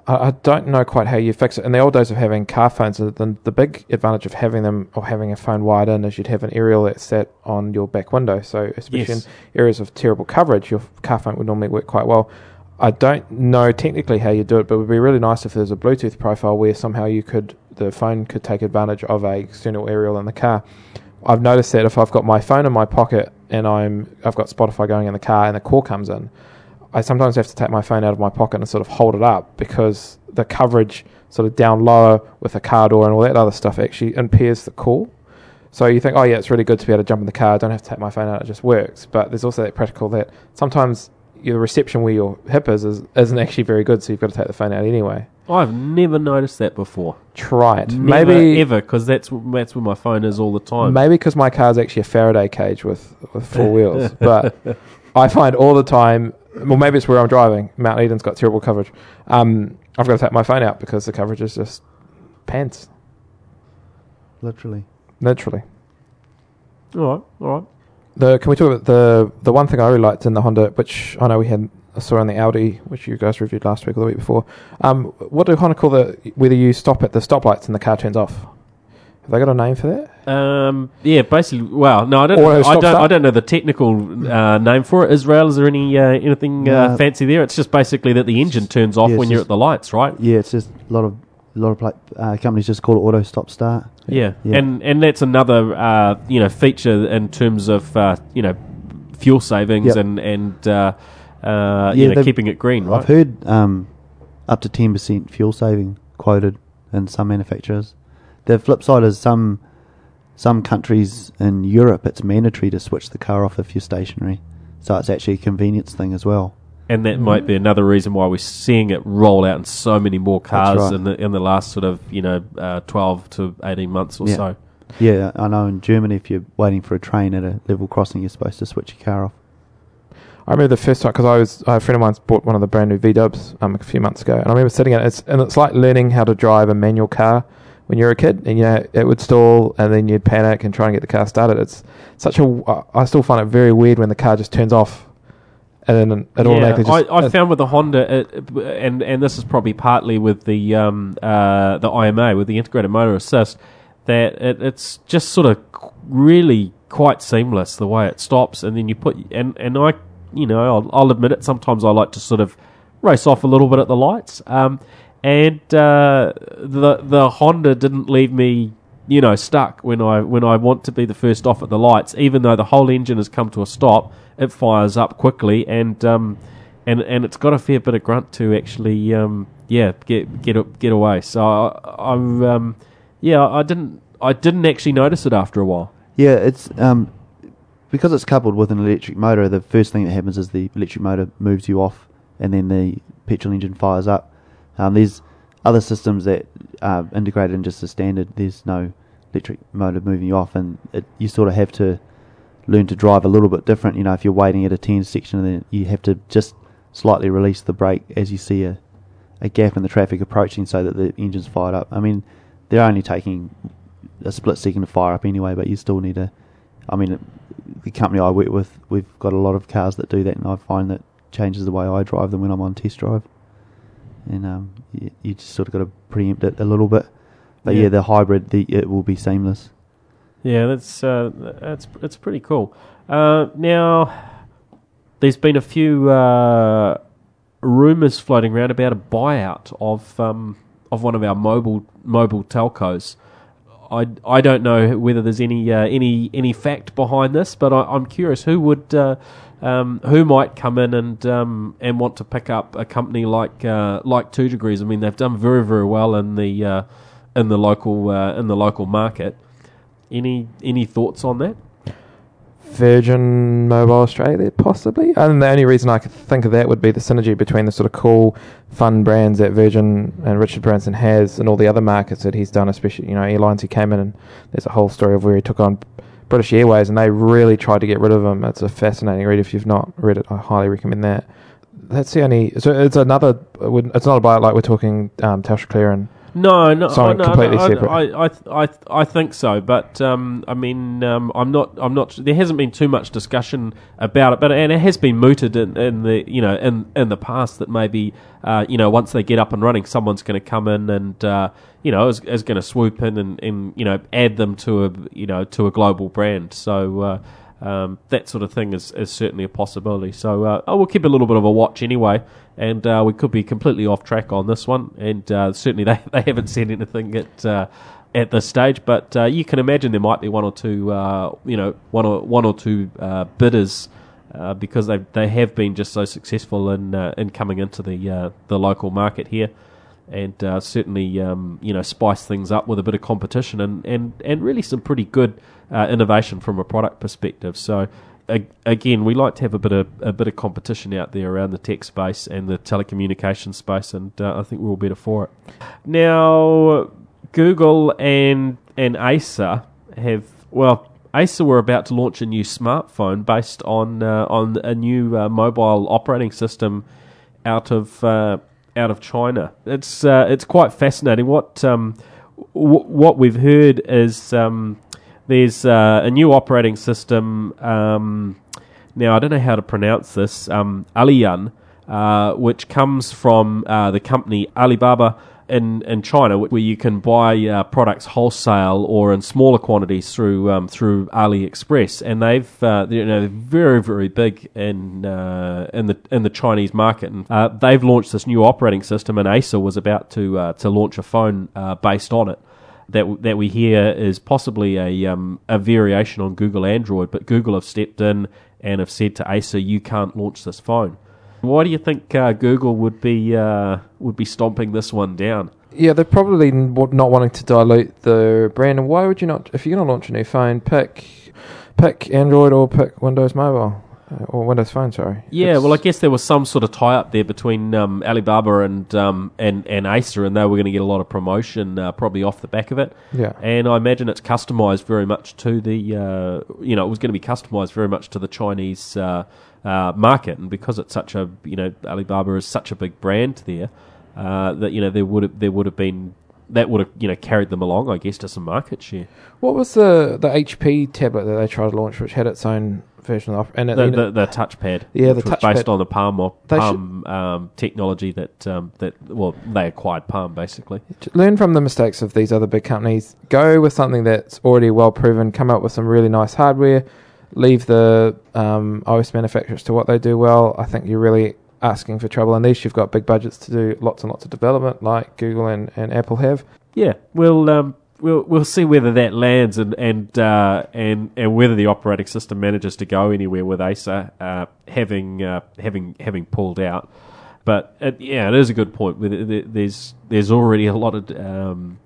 I, I don't know quite how you fix it. In the old days of having car phones, the, the, the big advantage of having them or having a phone wired in is you'd have an aerial that sat on your back window. So especially Yes. in areas of terrible coverage, your car phone would normally work quite well. I don't know technically how you do it, but it would be really nice if there's a Bluetooth profile where somehow you could the phone could take advantage of a external aerial in the car. I've noticed that if I've got my phone in my pocket and I'm I've got Spotify going in the car and the call comes in, I sometimes have to take my phone out of my pocket and sort of hold it up because the coverage sort of down lower with a car door and all that other stuff actually impairs the call. So you think, oh yeah, it's really good to be able to jump in the car. I don't have to take my phone out; it just works. But there's also that practical that sometimes your reception where your hip is, is isn't actually very good, so you've got to take the phone out anyway. I've never noticed that before. Try it. Never, maybe ever, because that's that's where my phone is all the time. Maybe because my car is actually a Faraday cage with, with four wheels. But I find all the time, well, maybe it's where I'm driving. Mount Eden's got terrible coverage. Um, I've got to take my phone out because the coverage is just pants, Literally. literally. All right, all right. The can we talk about the the one thing I really liked in the Honda, which I know we had saw in the Audi, which you guys reviewed last week or the week before. Um, what do Honda call the whether you stop at the stoplights and the car turns off? Have they got a name for that? Um, yeah, basically. Well, no, I don't. Auto I stop don't. start? I don't know the technical uh, name for it. Israel, is there any uh, anything uh, No. fancy there? It's just basically that the engine turns off Yeah, when it's you're at the lights, right? Yeah, it's just a lot of a lot of pla uh, companies just call it auto stop start. Yeah, Yeah. and and that's another uh, you know feature in terms of uh, you know fuel savings Yep. and and uh, uh, Yeah, you know keeping it green, right? I've heard um, up to ten percent fuel saving quoted in some manufacturers. The flip side is some some countries in Europe it's mandatory to switch the car off if you're stationary, so it's actually a convenience thing as well. And that might be another reason why we're seeing it roll out in so many more cars right. in the in the last sort of you know uh, twelve to eighteen months or Yeah. so. Yeah, I know in Germany if you're waiting for a train at a level crossing, you're supposed to switch your car off. I remember the first time because I was a friend of mine's bought one of the brand new V Dubs um, a few months ago, and I remember sitting in it. It's, and it's like learning how to drive a manual car when you're a kid, and you know it would stall, and then you'd panic and try and get the car started. It's such a. I still find it very weird when the car just turns off, and then it automatically yeah, just. I, I it- found with the Honda, it, and and this is probably partly with the um, uh, the IMA with the integrated motor assist, that it, it's just sort of really quite seamless the way it stops, and then you put and and I, you know, I'll, I'll admit it. Sometimes I like to sort of race off a little bit at the lights, um, and uh, the the Honda didn't leave me. You know, stuck when I when I want to be the first off at the lights, even though the whole engine has come to a stop, it fires up quickly, and um, and and it's got a fair bit of grunt to actually, um, yeah, get get get away. So I, I'm, um, yeah, I didn't I didn't actually notice it after a while. Yeah, it's um, because it's coupled with an electric motor. The first thing that happens is the electric motor moves you off, and then the petrol engine fires up. Um, there's other systems that are integrated in just the standard. There's no electric motor moving you off, and it, you sort of have to learn to drive a little bit different. You know, if you're waiting at a 10 section, then you have to just slightly release the brake as you see a, a gap in the traffic approaching so that the engine's fired up. I mean, they're only taking a split second to fire up anyway, but you still need to. I mean, the company I work with, we've got a lot of cars that do that, and I find that changes the way I drive them when I'm on test drive. And um, you, you just sort of got to preempt it a little bit. But yeah, Yeah. the hybrid, the, it will be seamless. Yeah, that's uh, that's that's pretty cool. Uh, now, there's been a few uh, rumours floating around about a buyout of um, of one of our mobile mobile telcos. I, I don't know whether there's any uh, any any fact behind this, but I, I'm curious who would uh, um, who might come in and um, and want to pick up a company like uh, like Two Degrees. I mean, they've done very very well in the in the local in the local market. Any any thoughts on that? Virgin Mobile Australia, possibly. And the only reason I could think of that would be the synergy between the sort of cool, fun brands that Virgin and Richard Branson has and all the other markets that he's done, especially, you know, airlines he came in and there's a whole story of where he took on British Airways and they really tried to get rid of him. It's a fascinating read. If you've not read it, I highly recommend that. That's the only. So it's another. It's not about like we're talking um, TelstraClear and No, no, Something no, completely no, I, separate. I, I, I, I think so, but um, I mean, um, I'm not, I'm not. There hasn't been too much discussion about it, but and it has been mooted in, in the, you know, in in the past that maybe, uh, you know, once they get up and running, someone's going to come in and, uh, you know, is, is going to swoop in and, and you know add them to a, you know, to a global brand. So. Uh, um, that sort of thing is, is certainly a possibility. So uh, I will keep a little bit of a watch anyway, and uh, we could be completely off track on this one. And uh, certainly they, they haven't said anything at uh, at this stage, but uh, you can imagine there might be one or two, uh, you know, one or one or two bidders. Because they they have been just so successful in in coming into the the local market here, and certainly um, you know spice things up with a bit of competition and, and, and really some pretty good uh, innovation from a product perspective. So again, we like to have a bit of a bit of competition out there around the tech space and the telecommunications space, and uh, I think we're all better for it. Now, Google and and Acer have well. Acer were about to launch a new smartphone based on uh, on a new uh, mobile operating system out of uh, out of China. It's uh, it's quite fascinating. What um, w- what we've heard is um, there's uh, a new operating system. Um, now I don't know how to pronounce this. Um, Aliyun, uh, which comes from uh, the company Alibaba in in China, where you can buy uh, products wholesale or in smaller quantities through um, through AliExpress, and they've uh, you know they're very very big in uh, in the in the Chinese market, and they've launched this new operating system, and Acer was about to to launch a phone based on it. That, that we hear is possibly a um, a variation on Google Android, but Google have stepped in and have said to Acer, "You can't launch this phone." Why do you think uh, Google would be uh, would be stomping this one down? Yeah, they're probably not wanting to dilute the brand. And why would you not? If you're going to launch a new phone, pick pick Android or pick Windows Mobile or Windows Phone. Sorry. Yeah, It's- well, I guess there was some sort of tie up there between um, Alibaba and um, and and Acer, and they were going to get a lot of promotion uh, probably off the back of it. yeah. And I imagine it's customized very much to the uh, you know it was going to be customized very much to the Chinese uh, uh, market, and because it's such a you know Alibaba is such a big brand there uh, that you know there would have, there would have been that would have you know carried them along, I guess, to some market share. What was the the HP tablet that they tried to launch, which had its own version of, and it, The, the, the touchpad, Yeah, the was based on the Palm or Palm um, technology that um, that well they acquired Palm basically. learn from the mistakes of these other big companies. Go with something that's already well proven. Come up with some really nice hardware. Leave the um, OS manufacturers to what they do well. I think you're really asking for trouble. Unless you've got big budgets to do lots and lots of development, like Google and, and Apple have. Yeah, we'll um, we'll we'll see whether that lands and and uh, and and whether the operating system manages to go anywhere with Acer uh, having uh, having having pulled out. But uh, yeah, it is a good point. With There's there's already a lot of um,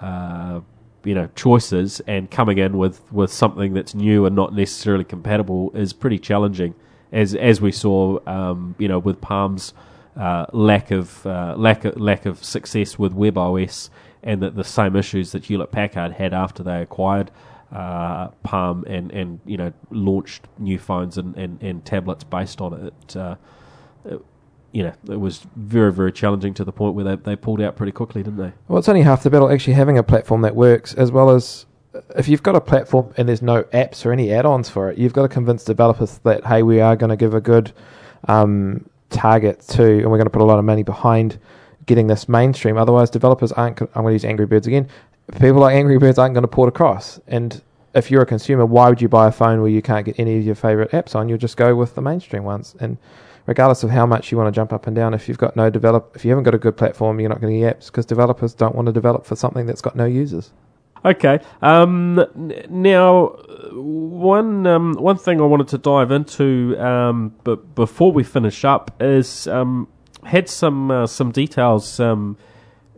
uh, you know choices, and coming in with, with something that's new and not necessarily compatible is pretty challenging. As as we saw, um, you know, with Palm's uh, lack of uh, lack of, lack of success with WebOS and that the same issues that Hewlett Packard had after they acquired uh, Palm and, and you know launched new phones and, and, and tablets based on it. uh, it you know, it was very, very challenging to the point where they, they pulled out pretty quickly, didn't they? Well, it's only half the battle actually having a platform that works, as well as uh, if you've got a platform and there's no apps or any add-ons for it, you've got to convince developers that hey, we are going to give a good um, target to, and we're going to put a lot of money behind getting this mainstream. Otherwise, developers aren't. I'm going to use Angry Birds again. People like Angry Birds aren't going to port across. And if you're a consumer, why would you buy a phone where you can't get any of your favorite apps on? You'll just go with the mainstream ones. And regardless of how much you want to jump up and down, if you've got no develop, if you haven't got a good platform, you're not going to get apps because developers don't want to develop for something that's got no users. Okay. Um, now, one um, one thing I wanted to dive into, um, but before we finish up, is um, had some uh, some details um,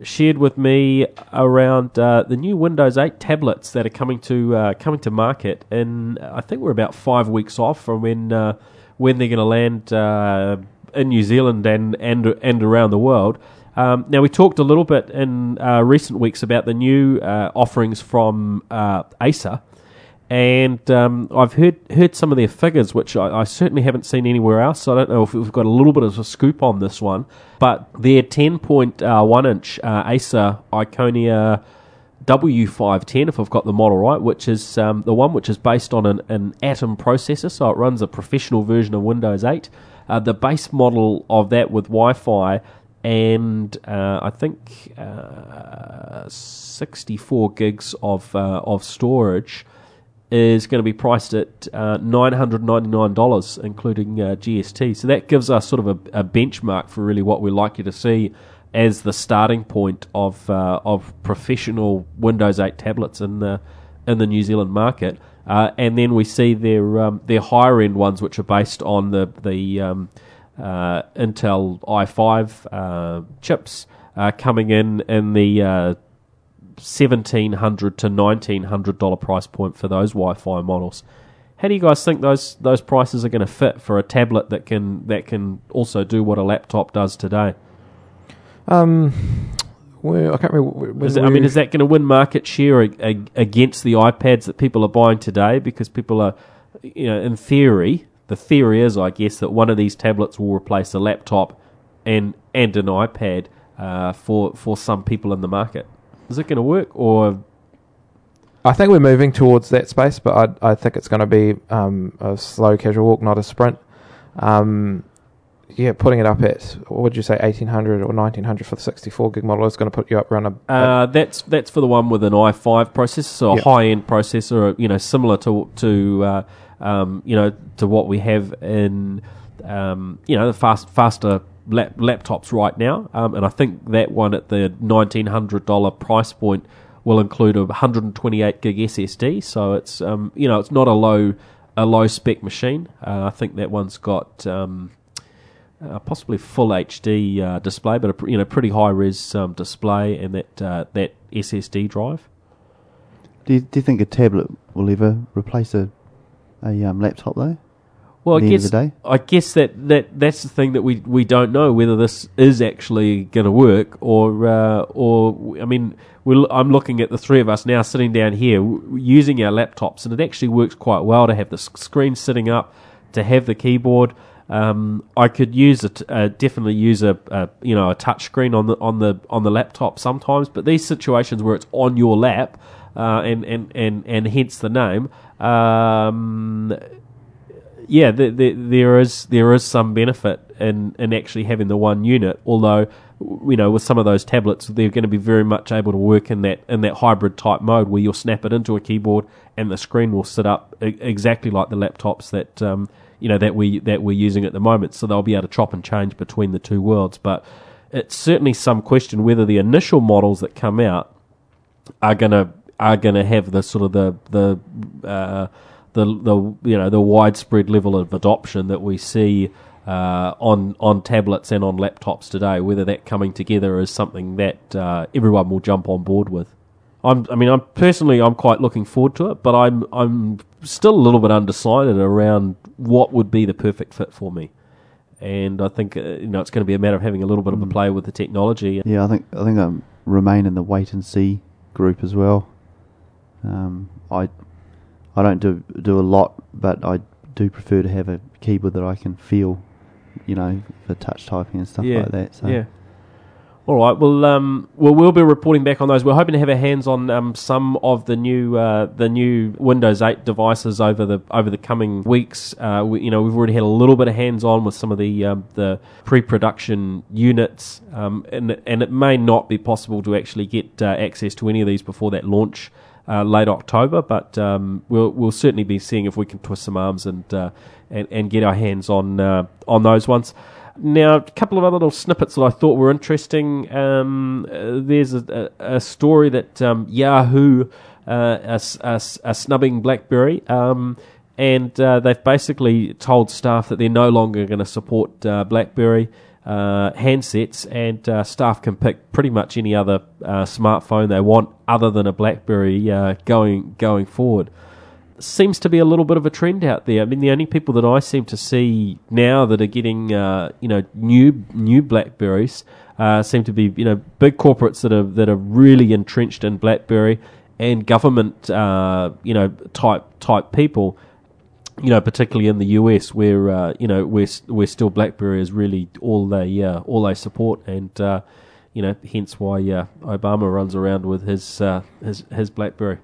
shared with me around uh, the new Windows 8 tablets that are coming to uh, coming to market, and I think we're about five weeks off from when uh, when they're going to land uh, in New Zealand and and and around the world. Um, now we talked a little bit in uh, recent weeks about the new offerings from Acer, and um, I've heard heard some of their figures, which I, I, certainly haven't seen anywhere else. So I don't know if we've got a little bit of a scoop on this one, but their 10.1 inch uh, Acer Iconia. W510, if I've got the model right, which is um, the one which is based on an, an Atom processor, so it runs a professional version of Windows 8. Uh, the base model of that with Wi Fi and uh, I think uh, 64 gigs of uh, of storage is going to be priced at uh, $999, including uh, GST. So that gives us sort of a, a, benchmark for really what we're likely to see as the starting point of uh, of professional Windows 8 tablets in the in the New Zealand market. and then we see their um, their higher end ones, which are based on the the um, uh, Intel i5 uh, chips uh, coming in in the uh, seventeen hundred to nineteen hundred dollar price point for those Wi-Fi models. How do you guys think those those prices are going to fit for a tablet that can that can also do what a laptop does today? Um, well, I can't remember. Is it, I mean, is that going to win market share against the iPads that people are buying today? Because people are, you know, in theory, the theory is, I guess, that one of these tablets will replace a laptop and and an iPad uh, for for some people in the market. Is it going to work, or I think we're moving towards that space, but I I think it's going to be um, a slow, casual walk, not a sprint. Um, yeah, putting it up at what would you say, eighteen hundred or nineteen hundred for the sixty-four gig model is going to put you up around a. Uh, that's that's for the one with an i5 processor, so a high-end processor, you know, similar to to uh, um, you know, to what we have in, um, you know, the fast, faster lap, laptops right now. Um, and I think that one at the $1,900 price point will include a 128 gig SSD. So it's, um, you know, it's not a low, a low spec machine. Uh, I think that one's got, um, uh, possibly full HD uh, display, but a you know pretty high res um, display and that uh, that SSD drive. Do you, do you think a tablet will ever replace a a um, laptop though. Well, I guess I guess that, that that's the thing that we we don't know whether this is actually going to work or uh, or I mean I'm looking at the three of us now sitting down here using our laptops and it actually works quite well to have the screen sitting up to have the keyboard. Um, I could use it uh, definitely use a, a, you know a touch screen on the on the on the laptop sometimes, but these situations where it's on your lap uh, and, and and and hence the name. Um, yeah, the, the, there is there is some benefit in, in actually having the one unit. Although, you know, with some of those tablets, they're going to be very much able to work in that in that hybrid type mode where you'll snap it into a keyboard and the screen will sit up exactly like the laptops that um, you know that we that we're using at the moment. So they'll be able to chop and change between the two worlds. But it's certainly some question whether the initial models that come out are to are to have the sort of the the uh, the the you know the widespread level of adoption that we see uh, on on tablets and on laptops today. Whether that coming together is something that uh, everyone will jump on board with. I'm, I mean, I'm personally I'm quite looking forward to it, but I'm I'm still a little bit undecided around what would be the perfect fit for me. And I think uh, you know it's going to be a matter of having a little bit of a hmm. play with the technology. Yeah, I think I think um, remain in the wait and see group as well. Um, I I don't do do a lot, but I do prefer to have a keyboard that I can feel, you know, for touch typing and stuff yeah, like that. So yeah. All right. Well, um, well, we'll be reporting back on those. We're hoping to have our hands on um, some of the new uh, the new Windows 8 devices over the over the coming weeks. Uh, we, you know, we've already had a little bit of hands on with some of the um, the pre-production units, um, and and it may not be possible to actually get uh, access to any of these before that launch. Uh, late October, but um, we'll we'll certainly be seeing if we can twist some arms and uh, and, and get our hands on uh, on those ones. Now, a couple of other little snippets that I thought were interesting. Um, there's a, a, a story that um, Yahoo uh, are, are, are snubbing BlackBerry, um, and uh, they've basically told staff that they're no longer going to support uh, BlackBerry uh, handsets, and uh, staff can pick pretty much any other smartphone they want other than a BlackBerry going going forward seems to be a little bit of a trend out there. I mean, the only people that I seem to see now that are getting uh, you know new new Blackberries uh, seem to be you know big corporates that are that are really entrenched in BlackBerry and government uh, you know type type people. You know, particularly in the US, where uh, you know where where still BlackBerry is really all they uh, all they support, and uh, you know hence why Obama runs around with his his his BlackBerry.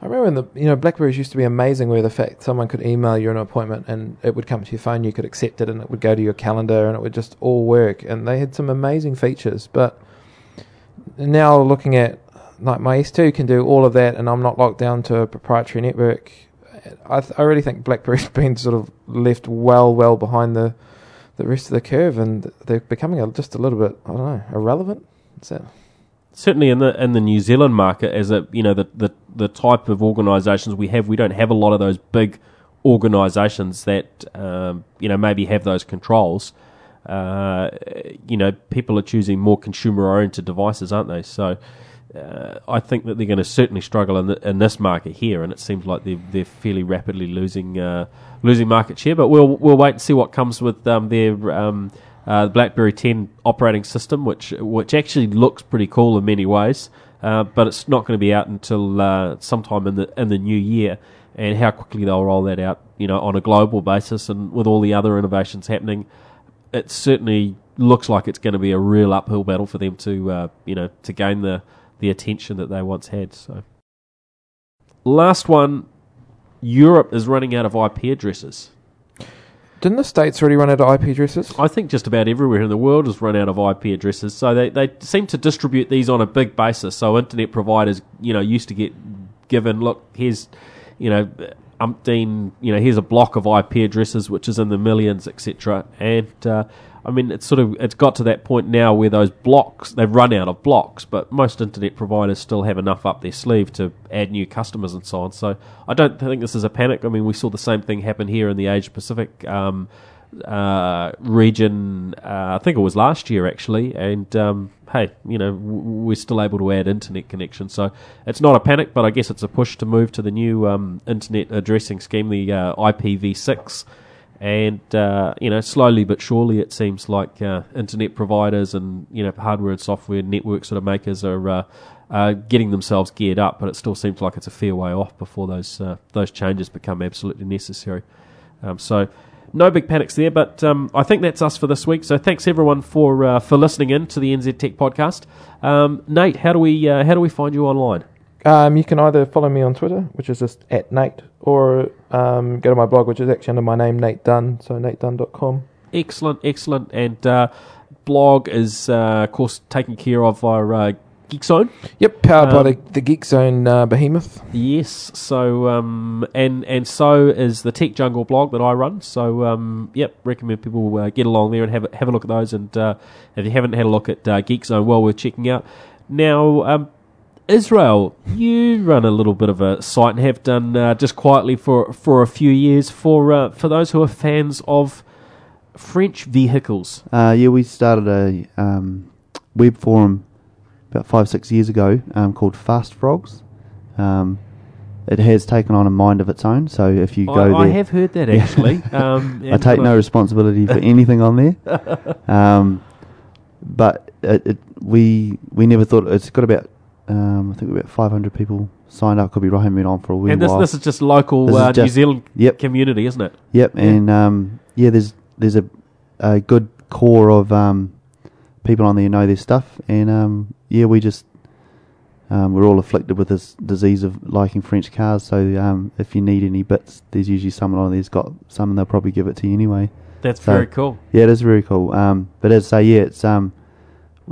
I remember when the you know Blackberries used to be amazing, where the fact someone could email you an appointment and it would come to your phone, you could accept it, and it would go to your calendar, and it would just all work. And they had some amazing features. But now looking at like my S2 can do all of that, and I'm not locked down to a proprietary network. I th- I really think BlackBerry's been sort of left well well behind the the rest of the curve, and they're becoming a, just a little bit I don't know irrelevant. Is that? certainly in the in the New Zealand market, as a you know the the, the type of organisations we have, we don't have a lot of those big organisations that um, you know maybe have those controls. Uh, you know, people are choosing more consumer-oriented devices, aren't they? So, uh, I think that they're going to certainly struggle in, the, in this market here, and it seems like they're they're fairly rapidly losing uh, losing market share. But we'll we'll wait and see what comes with um, their um, uh, BlackBerry 10 operating system, which which actually looks pretty cool in many ways, uh, but it's not going to be out until uh, sometime in the in the new year. And how quickly they'll roll that out, you know, on a global basis, and with all the other innovations happening, it certainly looks like it's going to be a real uphill battle for them to, uh, you know, to gain the the attention that they once had. So, last one, Europe is running out of IP addresses. Didn't the states already run out of IP addresses? I think just about everywhere in the world has run out of IP addresses. So they, they seem to distribute these on a big basis. So internet providers, you know, used to get given, look, here's, you know, umpteen, you know, here's a block of IP addresses which is in the millions, etc. And uh, I mean, it's sort of it's got to that point now where those blocks they've run out of blocks, but most internet providers still have enough up their sleeve to add new customers and so on. So I don't think this is a panic. I mean, we saw the same thing happen here in the Asia Pacific. Um, uh, region. Uh, I think it was last year actually, and um, hey, you know we're still able to add internet connections, so it's not a panic, but I guess it's a push to move to the new um, internet addressing scheme, the uh, IPv6 and uh, you know slowly but surely it seems like uh, internet providers and you know hardware and software network sort of makers are uh, uh, getting themselves geared up, but it still seems like it's a fair way off before those uh, those changes become absolutely necessary. Um, so. No big panics there, but um, I think that's us for this week. So thanks everyone for uh, for listening in to the NZ Tech podcast. Um, Nate, how do we how do we find you online? Um, you can either follow me on Twitter, which is just at Nate, or um, go to my blog, which is actually under my name, Nate Dunn, so natedunn.com. Excellent, excellent. And uh, blog is, uh, of course, taken care of by uh, Geekzone. Yep, powered um, by the, the Geekzone uh, behemoth. Yes, so um, and and so is the Tech Jungle blog that I run. So um, yep, recommend people uh, get along there and have have a look at those. And uh, if you haven't had a look at uh, Geekzone, well worth checking out. Now, um, Israel, you run a little bit of a site and have done uh, just quietly for for a few years for uh, for those who are fans of French vehicles. Uh, yeah, we started a um, web forum about five six years ago um, called Fast Frogs. Um, it has taken on a mind of its own. So if you I, go there, I have heard that actually. um, I take no responsibility for anything on there. Um, but it, it, we we never thought it's got about um, I think about 500 people signed up. Could be right, been on for a wee and this while. this is just local This is uh, New Zealand Yep. community, isn't it? Yep, Yeah. and um, yeah, there's there's a a good core of um, people on there who know their stuff, and um, yeah, we just um, we're all afflicted with this disease of liking French cars. So um, if you need any bits, there's usually someone on there's got some, and they'll probably give it to you anyway. That's So- very cool. Yeah, it is very cool. Um, but as I say, yeah, it's um,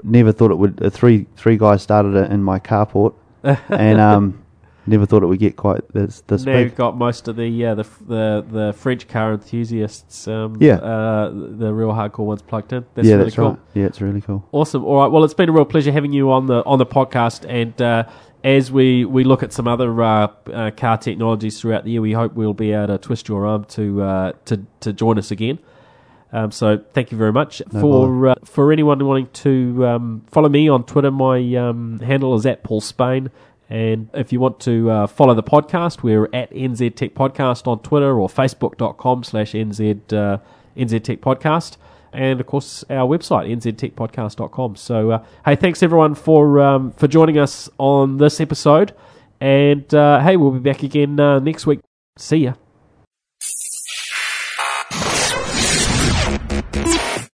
never thought it would. Uh, three three guys started it in my carport, and um, never thought it would get quite this this now big. you've got most of the yeah the the the French car enthusiasts. Um, Yeah. uh, the real hardcore ones plugged in. That's yeah, really that's cool. right. Yeah, it's really cool. Awesome. All right. Well, it's been a real pleasure having you on the on the podcast, and uh, as we, we look at some other uh, uh, car technologies throughout the year, we hope we'll be able to twist your arm to uh, to to join us again. Um, so thank you very much No for uh, for anyone wanting to um, follow me on Twitter. My um, handle is at Paul Spain. And if you want to uh, follow the podcast, we're at NZ Tech Podcast on Twitter or facebook.com slash NZ, uh, NZ Tech Podcast. And of course, our website, nztechpodcast.com. So, uh, hey, thanks everyone for, um, for joining us on this episode. And uh, hey, we'll be back again uh, next week. See ya.